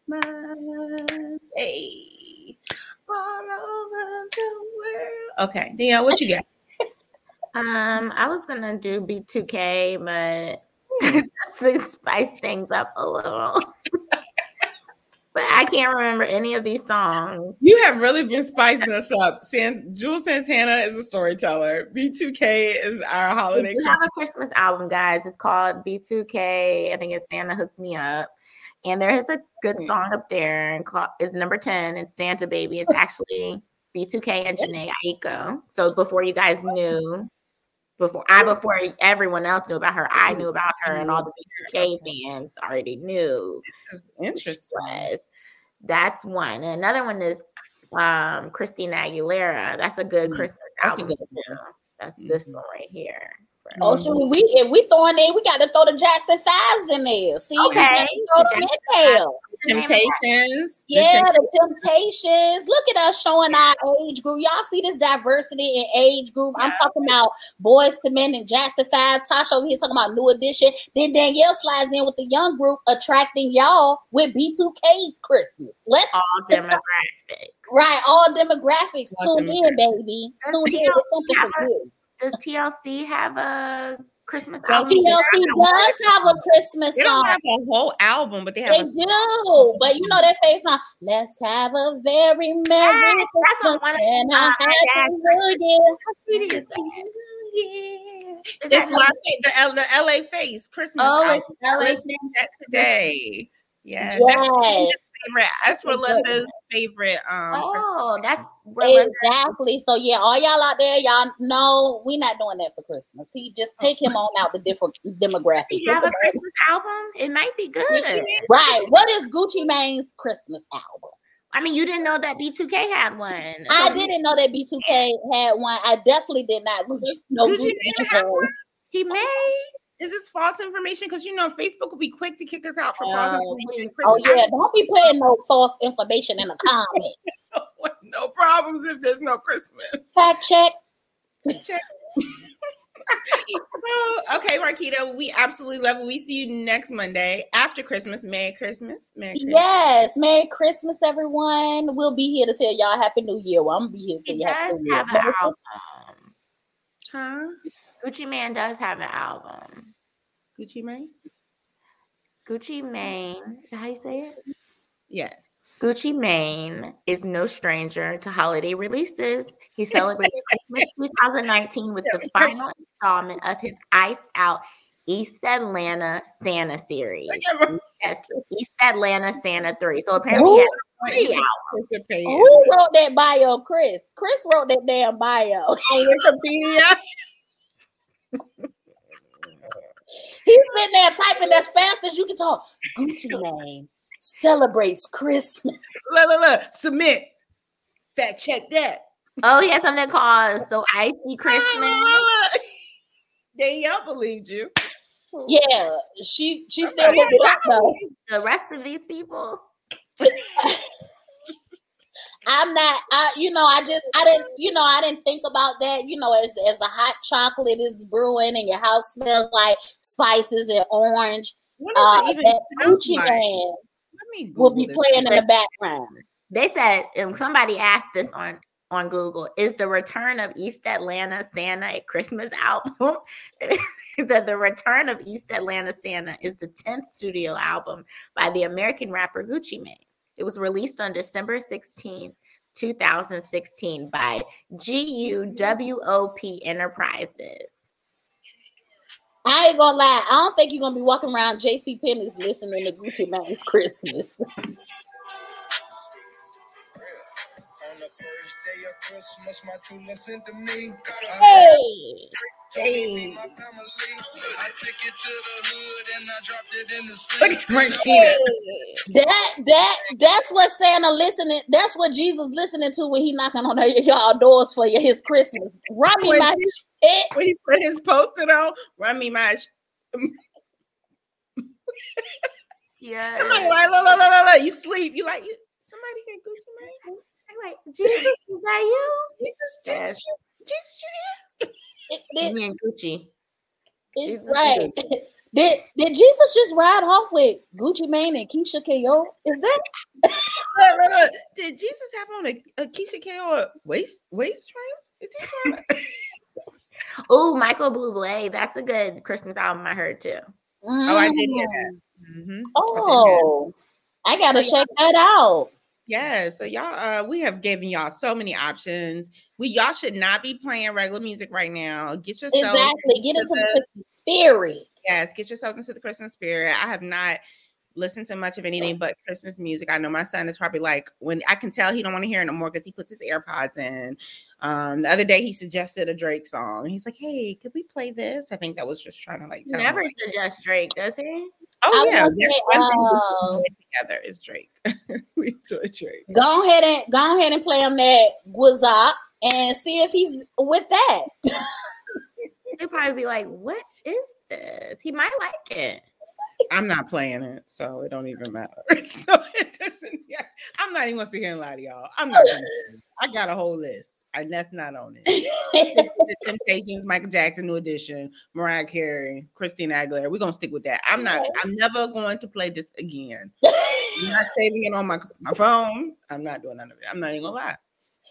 Christmas. Hey, all over the world. Okay, Danielle, what you got? *laughs* Um, I was gonna do B2K, but *laughs* to spice things up a little. But I can't remember any of these songs. You have really been spicing us up. San- Juelz Santana is a storyteller. B2K is our holiday. do have a Christmas album, guys. It's called B2K. I think it's Santa Hooked Me Up. And there is a good Hmm. song up there. It's number 10. It's Santa Baby. It's *laughs* actually B2K and Jhené Aiko. So before you guys knew, before I before everyone else knew about her, I knew about her, and all the B2K fans already knew Interesting. was. That's one. And another one is um Christina Aguilera. That's a good Mm, Christmas that's a album. good. That's this Mhm. one right here. For Oh, mm-hmm. shoot, we if we throwing in, we got to throw the Jackson Fives in there. See, we Okay. gotta throw them in there. Temptations. the Yeah, the Temptations. Look at us showing our age group. Y'all see this diversity in age group. I'm talking about Boyz II Men and Jackson Five. Tasha over here talking about New Edition. Then Danielle slides in with the young group, attracting y'all with B2K's Christmas. Let's all demographics. right all demographics. All Tune in, baby. Tune in. TLC It's something for you. Does TLC have a Christmas album? TLC does have a Christmas They don't have a whole album, but they have They a do, but you know that face song. Let's have a very merry Yes, Christmas what one of and a uh, happy new year. How sweet is? Yeah. It's that La- the, L, the LaFace Christmas Oh, album. it's LA. Listen to today. Yeah, Yes. That's Linda's favorite. That's That's a good Linda's favorite. Um, Christmas. Oh, that's Rolinda. Exactly. So yeah, all y'all out there, y'all know we're not doing that for Christmas. See, just take him on out the different demographics. We have a Christmas album. It might be good. Right. What is Gucci Mane's Christmas album? I mean, you didn't know that B2K had one. I So didn't know that B2K had one. I definitely did not *laughs* Gucci, know Gucci Gucci Mane Mane had one? He may. Is this false information? Because you know Facebook will be quick to kick us out for false Oh, information. please. Oh yeah, don't be putting no false information in the *laughs* comments. *laughs* no problems if there's no Christmas. Fact check. Check. *laughs* Oh, okay, Marquita, we absolutely love it. We see you next Monday after Christmas. Merry Christmas. Merry Christmas. Yes, Merry Christmas, everyone. We'll be here to tell y'all Happy New Year. Well, I'm gonna be here to tell He you Happy New Year. have an album. Huh? Gucci Mane does have an album. Gucci Mane? Gucci Mane. Is that how you say it? Yes. Gucci Mane is no stranger to holiday releases. He celebrated *laughs* Christmas 2019 with the final installment of his iced out East Atlanta Santa series. Yes, East Atlanta Santa 3. So apparently he had three albums. Who wrote that bio, Chris? Chris wrote that damn bio. on Wikipedia. *laughs* He's sitting there typing as fast as you can talk. Gucci *laughs* Mane celebrates Christmas. Look, look, look. Submit. Fact check that. Oh, he has something called So Icy *laughs* Christmas. Danielle believed you. Yeah, she she still looked it up though. The rest of these people. *laughs* I'm not. I you know I just I didn't you know I didn't think about that. You know as as the hot chocolate is brewing and your house smells like spices and orange. What does Uh, it even that sound Gucci like? Man Let me will be playing in the background. They said, and somebody asked this on on Google, is the return of East Atlanta Santa a Christmas album? *laughs* Is that the return of East Atlanta Santa is the 10th studio album by the American rapper Gucci Mane. It was released on December 16th, 2016 by GUWOP Enterprises. I ain't gonna lie. I don't think you're gonna be walking around JC Penney's listening to Gucci Mane's Christmas. *laughs* On the first day of Christmas, my true love sent to me. Hey, Hey. family. I took it to the hood and I dropped it in the Look sink. at that that that's what Santa listening. That's what Jesus listening to when he knocking on y'all doors for you his Christmas. Run me When my he- shit. when he put his post-it on, run me my. Sh- *laughs* Yeah. somebody like, look, look, look, look, look, you sleep. You like you. Somebody hear Gucci Mane? Like, Jesus, is that you? *laughs* Jesus, Yes. Jesus, you- Jesus, you It- it- Me and Gucci. it's Jesus right. *laughs* Did did Jesus just ride off with Gucci Mane and Keyshia Ka'oir? Is that *laughs* Look, look, look. Did Jesus have on a, a Keisha K waist waist train? Is he trying to- Oh, Michael Bublé. That's a good Christmas album I heard too. Oh, I did hear that. Mhm. Oh, I gotta So, check that out. Yeah, so y'all, uh, we have given y'all so many options. We y'all should not be playing regular music right now. Get yourself Exactly. Get into the Christmas spirit. yes, get yourselves into the Christmas spirit. I have not listened to much of anything but Christmas music. I know my son is probably like when I can tell he don't want to hear it no more because he puts his AirPods in. Um, the other day he suggested a Drake song. He's like, "Hey, could we play this?" I think that was just trying to like tell him, Never like, suggest Drake, does he? Oh I yeah, was that's gonna one thing we together is Drake. *laughs* we enjoy Drake. Go ahead and go ahead and play him that Guwop and see if he's with that. *laughs* They'd probably be like, "What is this?" He might like it. I'm not playing it, so it don't even matter. *laughs* so it doesn't. Yeah, I'm not even gonna sit here and lie to y'all. I'm not. Gonna, I got a whole list, and that's not on it. *laughs* the Temptations, Michael Jackson, New Edition, Mariah Carey, Christina Aguilera. We're gonna stick with that. I'm not. I'm never going to play this again. I'm not saving it on my my phone. I'm not doing none of it. I'm not even gonna lie.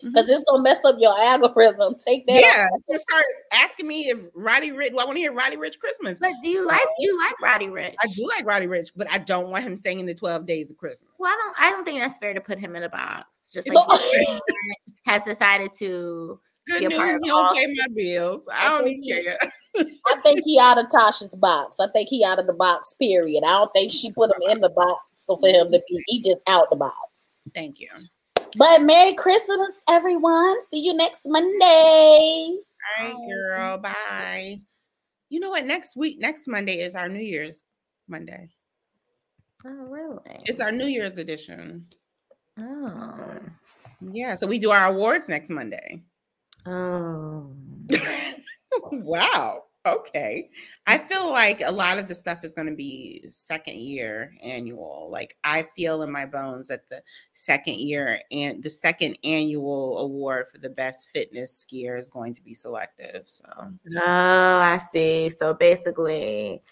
Because mm-hmm. it's gonna mess up your algorithm. Take that. Yeah, off. just start asking me if Roddy Ricch. Well, I want to hear Roddy Ricch Christmas. But do you like you like Roddy Ricch? I do like Roddy Ricch, but I don't want him singing the 12 days of Christmas. Well, I don't. I don't think that's fair to put him in a box. Just like *laughs* has decided to. Good Be a part news, of you don't pay my bills. I don't even care. *laughs* I think he out of Tasha's box. I think he out of the box. Period. I don't think she put him in the box so for him to be. He just out the box. Thank you. But Merry Christmas, everyone. See you next Monday. All right, girl. Bye. You know what? Next week, next Monday is our New Year's Monday. Oh, really? It's our New Year's edition. Oh. Yeah, so we do our awards next Monday. Oh. *laughs* wow. Okay. I feel like a lot of the stuff is going to be second year annual. Like I feel in my bones that the second year and the second annual award for the best fitness skier is going to be selective. So Oh, I see. So basically,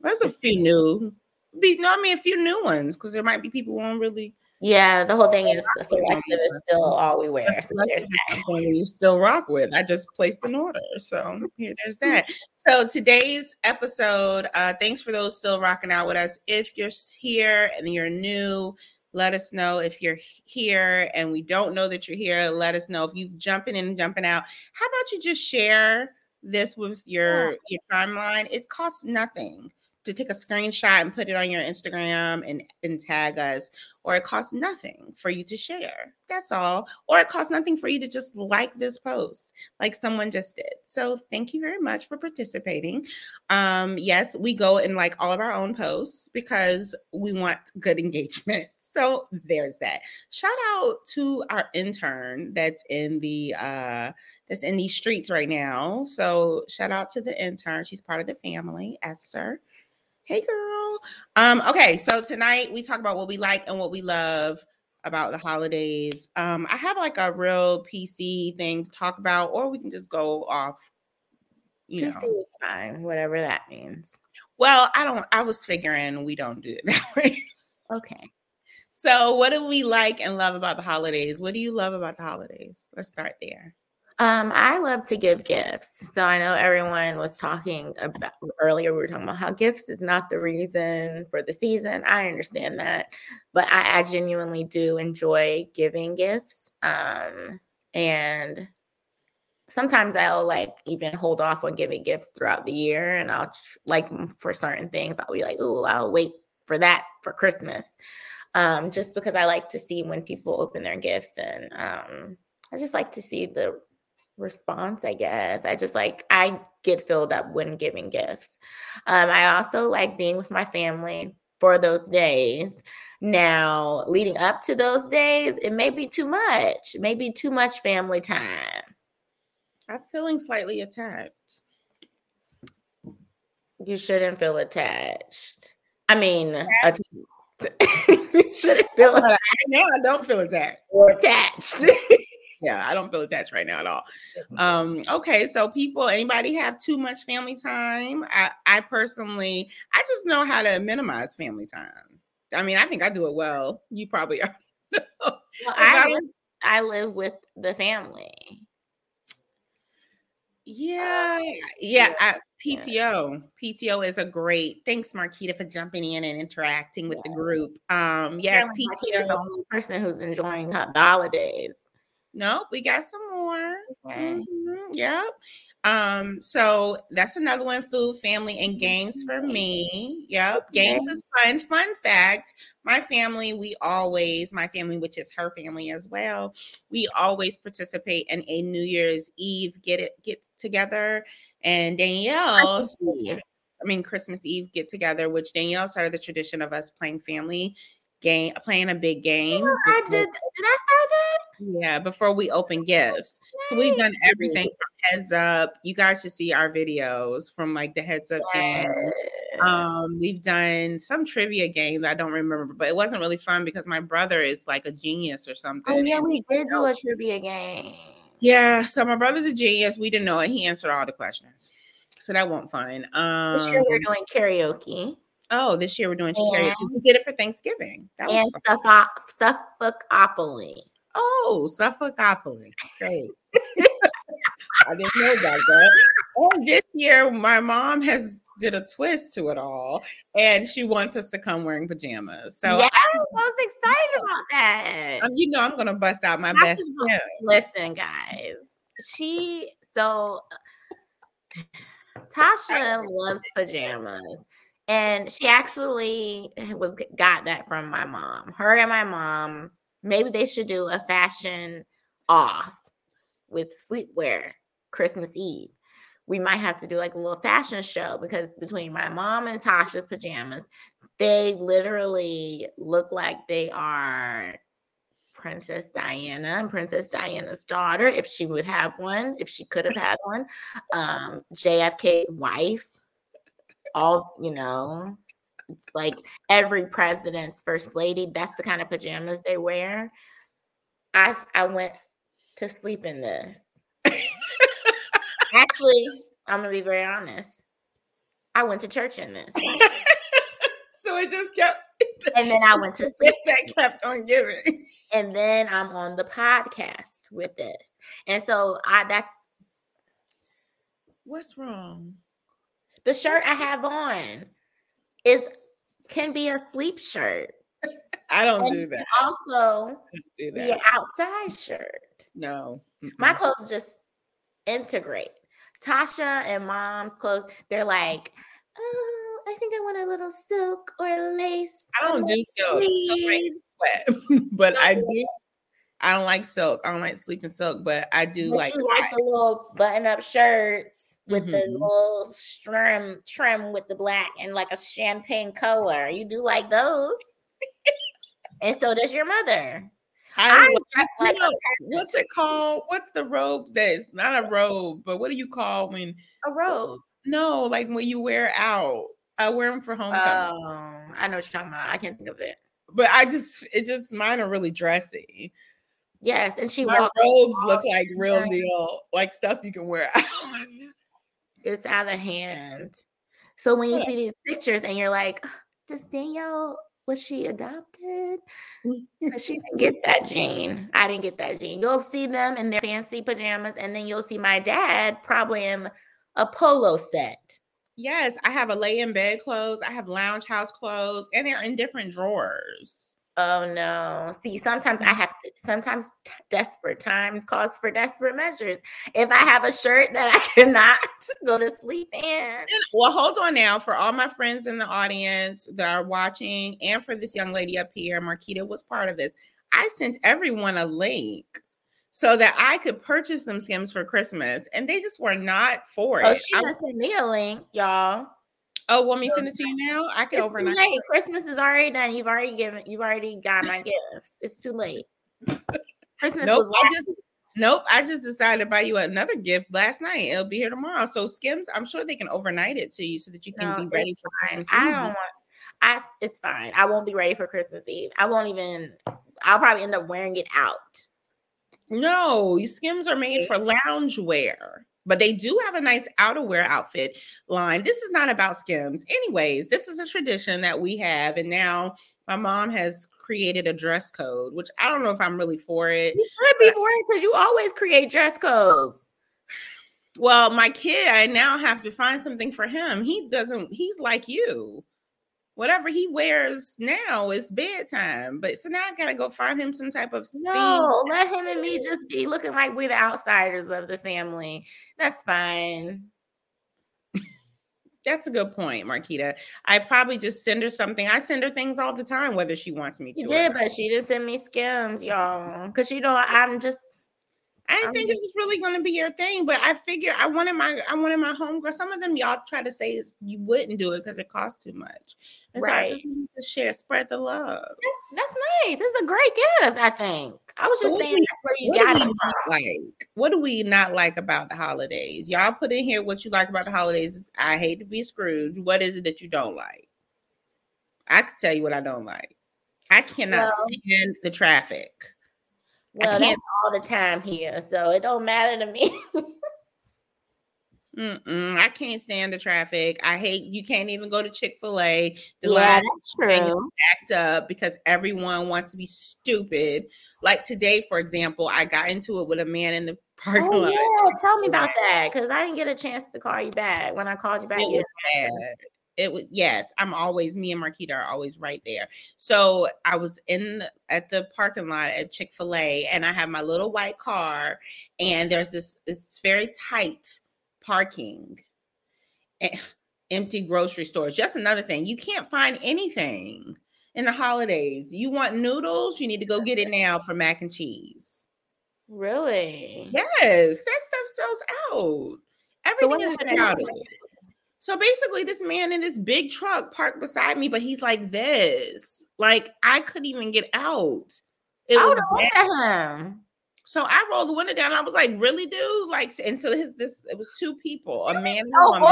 there's a few new, be no, I mean a few new ones because there might be people who don't really. Yeah, the whole thing is selective is still all we wear. So there's that. you still rock with. I just placed an order. So here, there's that. So today's episode, uh, thanks for those still rocking out with us. If you're here and you're new, let us know if you're here and we don't know that you're here. Let us know if you jumping in and jumping out. How about you just share this with your your timeline? It costs nothing to take a screenshot and put it on your Instagram and, and tag us, or it costs nothing for you to share. That's all. Or it costs nothing for you to just like this post, like someone just did. So thank you very much for participating. Um, yes, we go and like all of our own posts because we want good engagement. *laughs* So there's that. Shout out to our intern that's in the uh that's in these streets right now. So shout out to the intern. She's part of the family, Esther. Hey girl. Um, okay, so tonight we talk about what we like and what we love about the holidays. Um, I have like a real PC thing to talk about, or we can just go off, you know. PC is fine, whatever that means. Well, I don't I was figuring we don't do it *laughs* that way. Okay. So what do we like and love about the holidays? What do you love about the holidays? Let's start there. Um, I love to give gifts. So I know everyone was talking about earlier, we were talking about how gifts is not the reason for the season. I understand that, but I, I genuinely do enjoy giving gifts. Um, and sometimes I'll like even hold off on giving gifts throughout the year, and I'll like for certain things, I'll be like, oh, I'll wait for that for Christmas. Um, just because I like to see when people open their gifts and um I just like to see the response, I guess. I just like I get filled up when giving gifts. Um, I also like being with my family for those days. Now, leading up to those days, it may be too much, maybe too much family time. I'm feeling slightly attacked. You shouldn't feel attached. I mean, att- *laughs* you shouldn't feel But right now I don't feel attacked. or attached. *laughs* Yeah, I don't feel attached right now at all. Um, okay, so people, anybody have too much family time? I, I personally, I just know how to minimize family time. I mean, I think I do it well. You probably are. *laughs* Well, I I live, I live with the family. Yeah, yeah. I, yeah. PTO, PTO is a great. Thanks, Marquita, for jumping in and interacting with the group. Um, yes, kid is the only person who's enjoying the holidays. Nope, we got some more. Okay. Mhm, Yep. Um, so that's another one, food, family, and games for me. Yep. Games is fun. Fun fact, my family, we always, my family, which is her family as well, we always participate in a New Year's Eve get it get together. And Danielle. I mean Christmas Eve get together, which Danielle started the tradition of us playing family game, playing a big game. I before- did. Did I say that? yeah, before we open gifts. So we've done everything from heads up. You guys should see our videos from like the heads up game. Um, we've done some trivia game that I don't remember, but it wasn't really fun because my brother is like a genius or something. oh yeah, we did do a trivia game. Yeah, so my brother's a genius. We didn't know it. He answered all the questions. So that won't fun. Um This year we're doing karaoke oh, this year we're doing karaoke. We did it for Thanksgiving. That was and fun. Suffolk Suffolkopoly. Oh, Suffolkopoly. Great. *laughs* I didn't know about that. And this year, my mom has did a twist to it all, and she wants us to come wearing pajamas. So, yes, I was excited about that. um, you know, I'm gonna bust out my That's best. Listen, guys. She so *sighs* Tasha loves pajamas. And she actually was got that from my mom. Her and my mom, maybe they should do a fashion off with sleepwear Christmas Eve. We might have to do like a little fashion show because between my mom and Tasha's pajamas, they literally look like they are Princess Diana and Princess Diana's daughter, if she would have one, if she could have had one, um, JFK's wife, all you know, it's like every president's first lady. That's the kind of pajamas they wear. I I went to sleep in this. Actually, I'm gonna be very honest. I went to church in this, *laughs* so it just kept. *laughs* and then I went to *laughs* sleep. that kept on giving. and then I'm on the podcast with this. And so I that's What's wrong? The shirt I have on is can be a sleep shirt. *laughs* I don't And do that. also do be an outside shirt. No. My Mm-mm. clothes just integrate. Tasha and mom's clothes, they're like, oh, I think I want a little silk or lace. I don't do my silk. Silk makes me sweat, *laughs* but I do. I don't like silk. I don't like sleeping silk, but I do But like. like the little button-up shirts with the Mhm. little trim trim with the black and like a champagne color. You do like those, and so does your mother. I I, dress like know, a, what's it called? What's the robe that is not a robe, but what do you call when? a robe. No, like when you wear out. I wear them for homecoming, Oh, I know what you're talking about. I can't think of it. but I just it just mine are really dressy. Yes, and she My walked. robes look like real deal, like stuff you can wear *laughs* out. It's out of hand. So when you Yeah. see these pictures and you're like, does Danielle was she adopted? Mm. 'Cause she didn't get that gene. I didn't get that gene. You'll see them in their fancy pajamas, and then you'll see my dad probably in a polo set. Yes, I have a lay in bed clothes. I have lounge house clothes, and they're in different drawers. Oh no. See, sometimes I mm. have to, sometimes t- desperate times calls for desperate measures. If I have a shirt that I *laughs* cannot go to sleep in, Well, hold on now for all my friends in the audience that are watching, and for this young lady up here, Marquita was part of this. I sent everyone a link so that I could purchase them skims for Christmas, and they just were not for oh, it. she I- sent me a link, y'all. Oh, want me to send it to you now? I can It's too overnight. late. Christmas is already done. You've already given. You've already got my gifts. It's too late. Christmas Nope, was I just nope. I just decided to buy you another gift last night. It'll be here tomorrow. So Skims, I'm sure they can overnight it to you so that you can No, be ready for fine. Christmas. I don't want. I. It's fine. I won't be ready for Christmas Eve. I won't even. I'll probably end up wearing it out. No, Skims are made for lounge wear, but they do have a nice outerwear outfit line. This is not about Skims. Anyways, this is a tradition that we have. And now my mom has created a dress code, which I don't know if I'm really for it. You should be for it because you always create dress codes. Well, my kid, I now have to find something for him. He doesn't, he's like you. Whatever he wears now is bedtime. But so now I gotta go find him some type of. No, let him and me just be looking like we're the outsiders of the family. That's fine. That's a good point, Marquita. I probably just send her something. I send her things all the time, whether she wants me to. Did, but she didn't send me skims, y'all. Because you know, I'm just I didn't I'm think it was really going to be your thing, but I figured I wanted my I wanted my homegirl. Some of them y'all try to say you wouldn't do it because it costs too much, and so I just Right. wanted to share, spread the love. That's, that's nice. It's a great gift, I think. I was just what saying we- that's where you What do got we it not like? What do we not like about the holidays? Y'all put in here what you like about the holidays. I hate to be screwed. What is it that you don't like? I can tell you what I don't like. I cannot Well- stand the traffic. I Well, can't- that's all the time here, so it don't matter to me. *laughs* Mm-mm, I can't stand the traffic. I hate you can't even go to Chick Fil A. The yeah, that's thing is true. backed up because everyone wants to be stupid. Like today, for example, I got into it with a man in the *laughs* parking Oh lot. yeah, tell me about that because I didn't get a chance to call you back. When I called you back, It was bad. It was yes. I'm always me and Marquita are always right there. So I was in the, at the parking lot at Chick Fil A, and I have my little white car, and there's this. It's very tight parking, eh, empty grocery stores. Just another thing, you can't find anything in the holidays. You want noodles? You need to go get it now for mac and cheese. really. Yes, that stuff sells out. So Everything is crowded. So basically, this man in this big truck parked beside me, but he's like this. Like I couldn't even get out. It I was would have bad. looked at him. so I rolled the window down. I was like, "Really, dude?" Like, and so his this it was two people, a man and a So woman.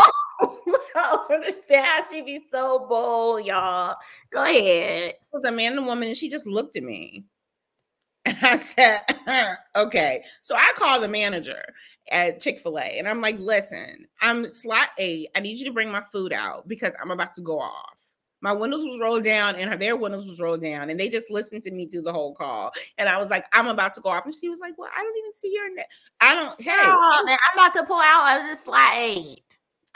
bold. *laughs* I don't understand how she be so bold, y'all. Go ahead. It was a man and a woman, and she just looked at me. And I said, uh-huh, okay. So I called the manager at Chick fil A and I'm like, listen, I'm slot eight. I need you to bring my food out because I'm about to go off. My windows was rolled down and their windows was rolled down. And they just listened to me do the whole call. And I was like, I'm about to go off. And she was like, Well, I don't even see your net. I don't, hey, Oh, man, I'm about to pull out of this slot eight.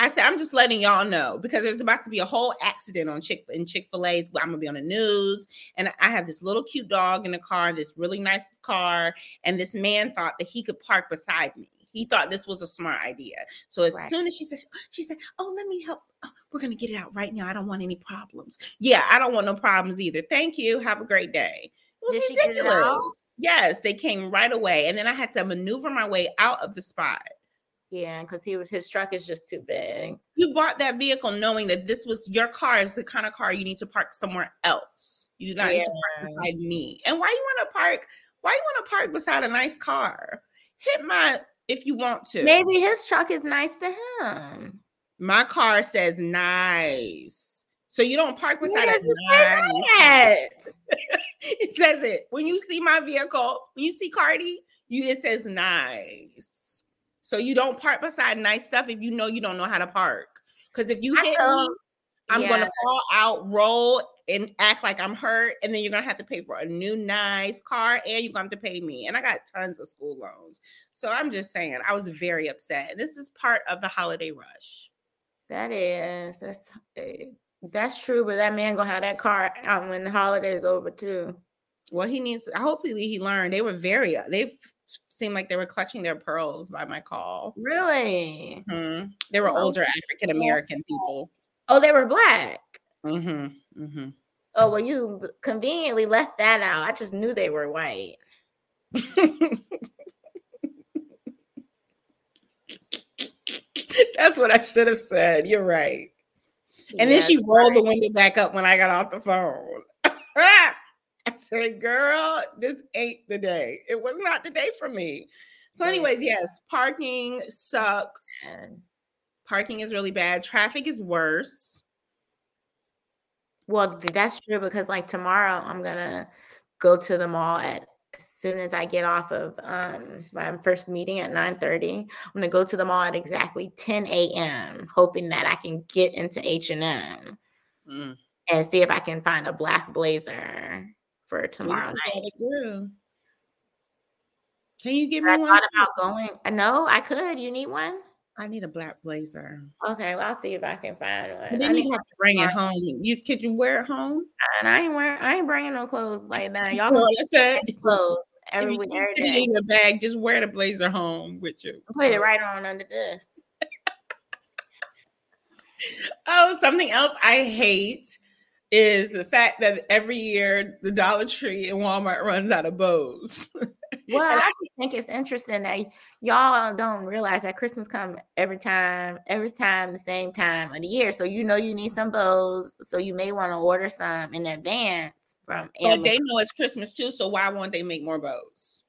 I said, I'm just letting y'all know because there's about to be a whole accident on Chick in Chick Fil A's. I'm gonna be on the news, and I have this little cute dog in the car, this really nice car, and this man thought that he could park beside me. He thought this was a smart idea. So as Right. soon as she said, she said, "Oh, let me help. Oh, we're gonna get it out right now. I don't want any problems. Yeah, I don't want no problems either. Thank you. Have a great day." It was Did it ridiculous. out? Yes, they came right away, and then I had to maneuver my way out of the spot. Yeah, because he was his truck is just too big. You bought that vehicle knowing that this was your car is the kind of car you need to park somewhere else. You do not need to park Yeah. beside me. And why you want to park? Why you want to park beside a nice car? Hit my if you want to. Maybe his truck is nice to him. My car says nice. So you don't park beside a nice. *laughs* It says it. When you see my vehicle, when you see Cardi, you it says nice. So you don't park beside nice stuff if you know you don't know how to park. Because if you I hit feel- me, I'm yeah. gonna fall out, roll, and act like I'm hurt, and then you're gonna have to pay for a new nice car, and you're gonna have to pay me. And I got tons of school loans, so I'm just saying I was very upset. This is part of the holiday rush. That is that's eh, that's true, but that man gonna have that car out when the holiday's over too. Well, he needs. Hopefully, he learned. They were very. They seemed like they were clutching their pearls by my call. Really? Mhm. They were Oh, older African American people. Oh, they were black. Mm-hmm. Mm-hmm. Oh well, you conveniently left that out. I just knew they were white. That's what I should have said. You're right. And then she rolled the window back up when I got off the phone. *laughs* Said, girl, this ain't the day. It was not the day for me. So, anyways, yes, parking sucks. Parking is really bad. Traffic is worse. Well, that's true because like tomorrow I'm gonna go to the mall at as soon as I get off of um my first meeting at 9 30. I'm gonna go to the mall at exactly 10 a.m. hoping that I can get into H&M Mm. and see if I can find a black blazer for tomorrow night. Can you give I me one? thought about going. uh, No, I could. You need one? I need a black blazer. Okay, well, I'll see if I can find one. But then you have to bring it home. You could you wear it home? and I ain't wearing. I ain't bringing no clothes like that. *laughs* Y'all Well, that's it. clothes every If week, you every it in your bag, just wear the blazer home with you. Put it right on under this. *laughs* Oh, something else I hate is the fact that every year the Dollar Tree and Walmart runs out of bows. *laughs* Well, I just think it's interesting that y'all don't realize that Christmas come every time, every time the same time of the year. So you know you need some bows. So you may want to order some in advance from But Amazon. they know it's Christmas too, so why won't they make more bows?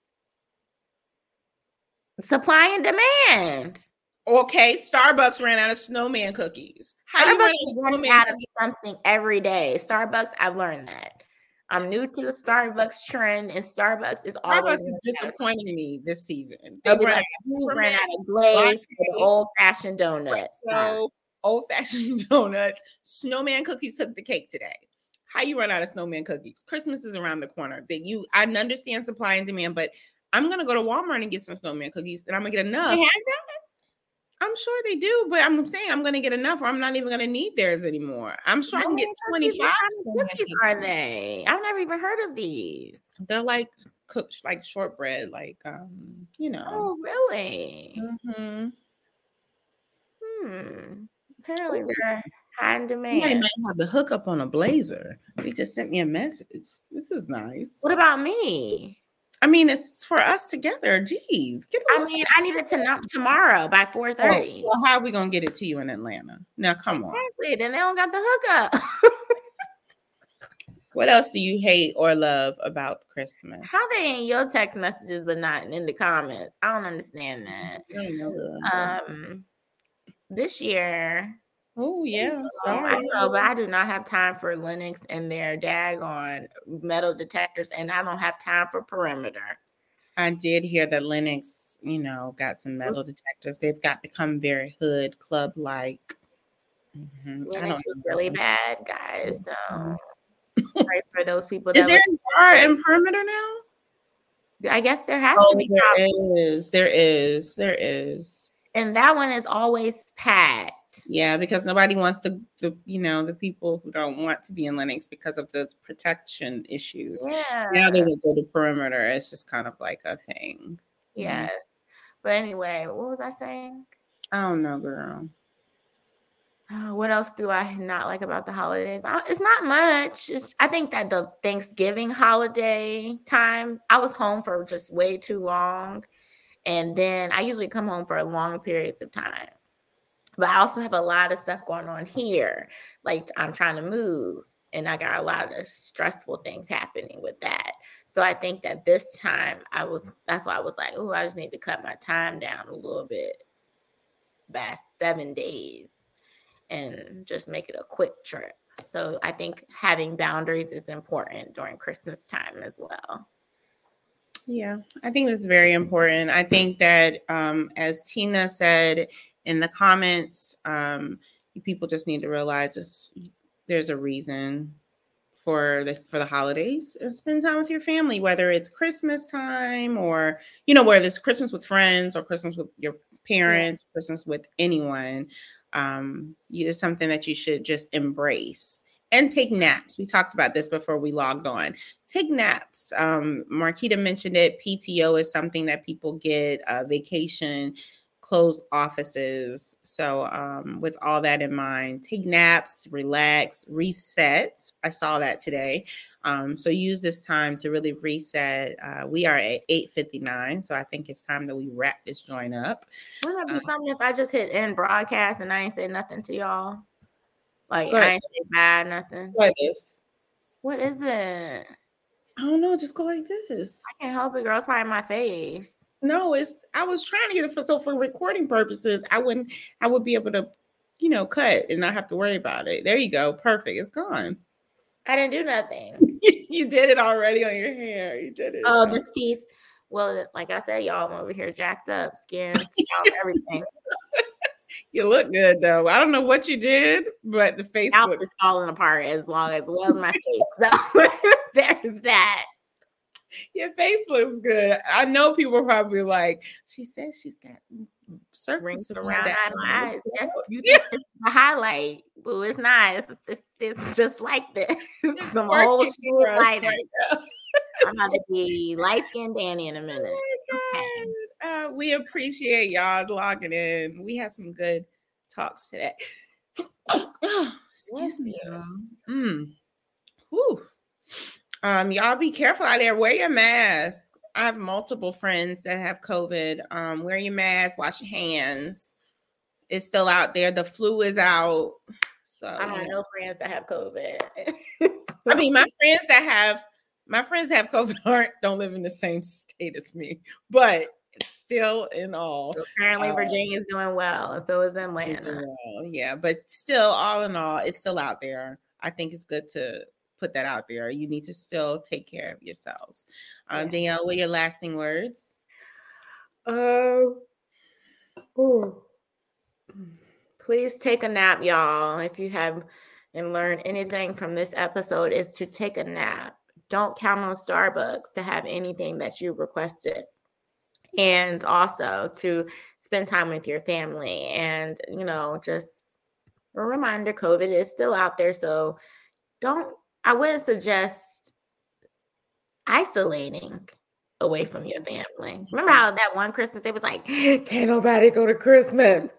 Supply and demand. Okay, Starbucks ran out of snowman cookies. How you Starbucks run out of running snowman out of something every day. Starbucks, I've learned that. I'm new to the Starbucks trend, and Starbucks is always Starbucks is running out of disappointing me this season. They oh, ran like, ran out of glaze for the old fashioned donuts. So old fashioned *laughs* donuts, snowman cookies took the cake today. How you run out of snowman cookies? Christmas is around the corner. That you, I understand supply and demand, but I'm gonna go to Walmart and get some snowman cookies, and I'm gonna get enough. They have I'm sure they do, but I'm saying I'm gonna get enough, or I'm not even gonna need theirs anymore. I'm sure I can get 25. What kind of snowman cookies are they? I've never even heard of these. They're like cooked, like shortbread, like um, you know. Oh, really? Mhm. Hmm. Apparently, they're high in Somebody demand. might have the hookup on a blazer. He just sent me a message. This is nice. What about me? I mean, it's for us together. Jeez, I mean, I need it to know tomorrow by four Oh, thirty. well, how are we gonna get it to you in Atlanta? Now, come on. Exactly. Then they don't got the hookup. *laughs* What else do you hate or love about Christmas? How they in your text messages but not in the comments? I don't understand that. Don't. Um, this year, oh yeah, oh, I know, but I do not have time for Lenox and their daggone metal detectors, and I don't have time for perimeter. I did hear that Lenox, you know, got some mm. metal detectors. They've got become very hood club like. Mm-hmm. I don't is know. really bad, guys. So mm-hmm. pray for *laughs* those people. Is that there would- a star in perimeter now? I guess there has Oh, to be, there problems. is. There is. There is. and that one is always packed. Yeah, because nobody wants the the you know the people who don't want to be in Lenox because of the protection issues. Yeah. Now they will go to perimeter. It's just kind of like a thing. Yes. But anyway, what was I saying? I don't know, girl. Uh, what else do I not like about the holidays? It's not much. It's, I think that the Thanksgiving holiday time, I was home for just way too long. And then I usually come home for long periods of time. But I also have a lot of stuff going on here. Like I'm trying to move, and I got a lot of stressful things happening with that. So I think that this time I was, that's why I was like, oh, I just need to cut my time down a little bit. By seven days and just make it a quick trip. So I think having boundaries is important during Christmas time as well. Yeah, I think that's very important. I think that, um, as Tina said in the comments, um, people just need to realize this, there's a reason for the for the holidays. And spend time with your family, whether it's Christmas time or you know, whether it's Christmas with friends or Christmas with your parents, Christmas with anyone. Um, you, it's something that you should just embrace and take naps. We talked about this before we logged on take naps. Um, Marquita mentioned it. PTO is something that people get, uh, vacation, closed offices. So, um, with all that in mind, take naps, relax, reset. I saw that today. Um, so use this time to really reset. Uh, we are at 8:59, so I think it's time that we wrap this joint up. Wouldn't Uh, be something if I just hit end broadcast and I ain't say nothing to y'all? Like I ain't say bye, nothing. Like this. What is it? I don't know. Just go like this. I can't help it, girl. It's probably my face. No, it's I was trying to get it for so for recording purposes, I wouldn't I would be able to, you know, cut and not have to worry about it. There you go. Perfect. It's gone. *laughs* I didn't do nothing. you did it already on your hair. You did it. Oh, So- this piece. Well, like I said, y'all, I'm over here jacked up, skin, scalp, everything. *laughs* you look good though. I don't know what you did, but the face is falling apart as long as well as my face. *laughs* So there's that. Your face looks good. I know people are probably like, she says she's got circles Rings around around that eyes. That's you Yeah. think it's the highlight. Boo, it's not. It's, it's, it's just like this. It's *laughs* Some old shit lighter. right. I'm going to be light skinned Danny in a minute. Oh. Uh, we appreciate y'all logging in. We had some good talks today. *coughs* Excuse me. y'all. Mm. whew. Um, y'all be careful out there. Wear your mask. I have multiple friends that have COVID. Um, wear your mask, wash your hands. It's still out there. The flu is out. So I have you know. no friends that have COVID. *laughs* I mean, my *laughs* friends that have my friends that have COVID *laughs* aren't don't live in the same state as me, but still in all. apparently uh, Virginia is doing well, and so is Atlanta. Yeah, but still, all in all, it's still out there. I think it's good to put that out there. You need to still take care of yourselves. Um. Danielle, what are your lasting words? Oh. Please take a nap, y'all. If you have and learned anything from this episode, is to take a nap. Don't count on Starbucks to have anything that you requested. And also to spend time with your family. And, you know, just a reminder COVID is still out there. So don't, I wouldn't suggest isolating away from your mm-hmm. family. Remember how that one Christmas it was like, can't nobody go to Christmas. *laughs*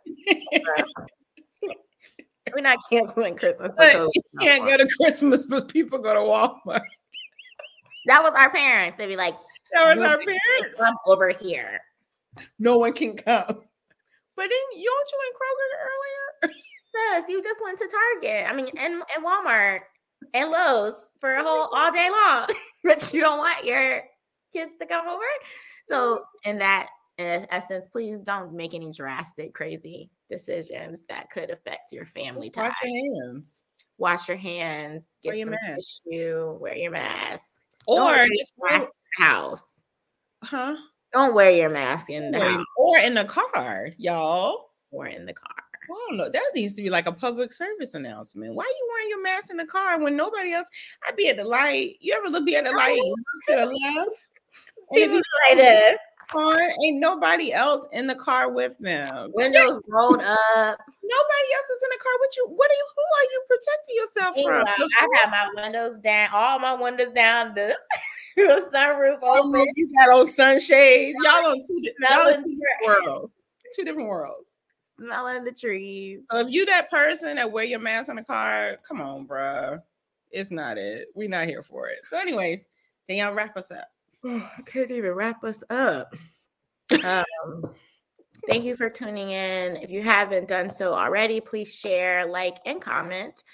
We're not canceling Christmas. But you can't go to Christmas, but people go to Walmart. that was our parents. They'd be like, That was our parents. come over here. No one can come. But then you don't you in Kroger earlier? Yes, you just went to Target. I mean, and, and Walmart and Lowe's for a whole all day long. *laughs* but you don't want your kids to come over. So, in that essence, please don't make any drastic, crazy decisions that could affect your family Just wash time. your hands. Wash your hands, get Wear your some mask. tissue, wear your mask. Or wear just mask the house. huh? Don't wear your mask in the Or, house or in the car, y'all. or in the car. Well, I don't know. That needs to be like a public service announcement. Why are you wearing your mask in the car when nobody else? I'd be at the light. You ever look be at the light to the left? People say this. on, ain't nobody else in the car with them. Windows rolled up. Nobody else is in the car with you. What are you? Who are you protecting yourself from? I have my windows down, all my windows down, the, *laughs* the sunroof I don't know open. you got on sunshades. Y'all on two, y'all Smelling two different worlds. Two different worlds. Smelling the trees. So if you that person that wear your mask in the car, come on, bruh. It's not it. We're not here for it. So, anyways, Danielle, wrap us up. *sighs* I can't even wrap us up. Um, thank you for tuning in. If you haven't done so already, please share, like, and comment.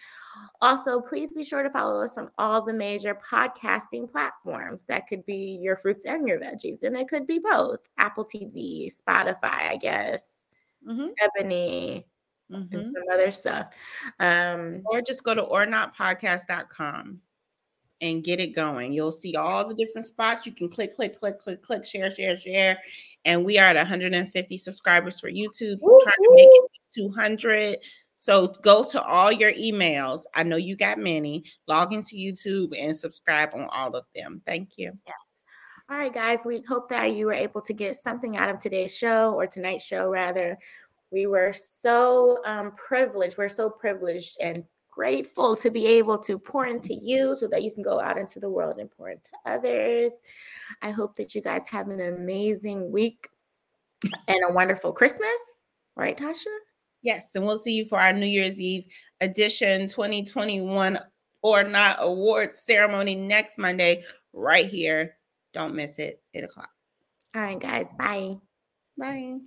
Also, please be sure to follow us on all the major podcasting platforms. That could be your fruits and your veggies, and it could be both Apple TV, Spotify, I guess, Mm-hmm. Ebony, and some other stuff. Um, Or just go to ornotpodcast.com and get it going. You'll see all the different spots. You can click, click, click, click, click, share, share, share. And we are at 150 subscribers for YouTube. We're trying to make it 200. So go to all your emails. I know you got many. Log into YouTube and subscribe on all of them. Thank you. Yes. All right, guys. We hope that you were able to get something out of today's show or tonight's show, rather. We were so um, privileged. We're so privileged and grateful to be able to pour into you so that you can go out into the world and pour into others. I hope that you guys have an amazing week and a wonderful Christmas. Right, Tasha? Yes, and we'll see you for our New Year's Eve edition 2021 or not awards ceremony next Monday, right here. Don't miss it, 8 o'clock. All right, guys. Bye. Bye.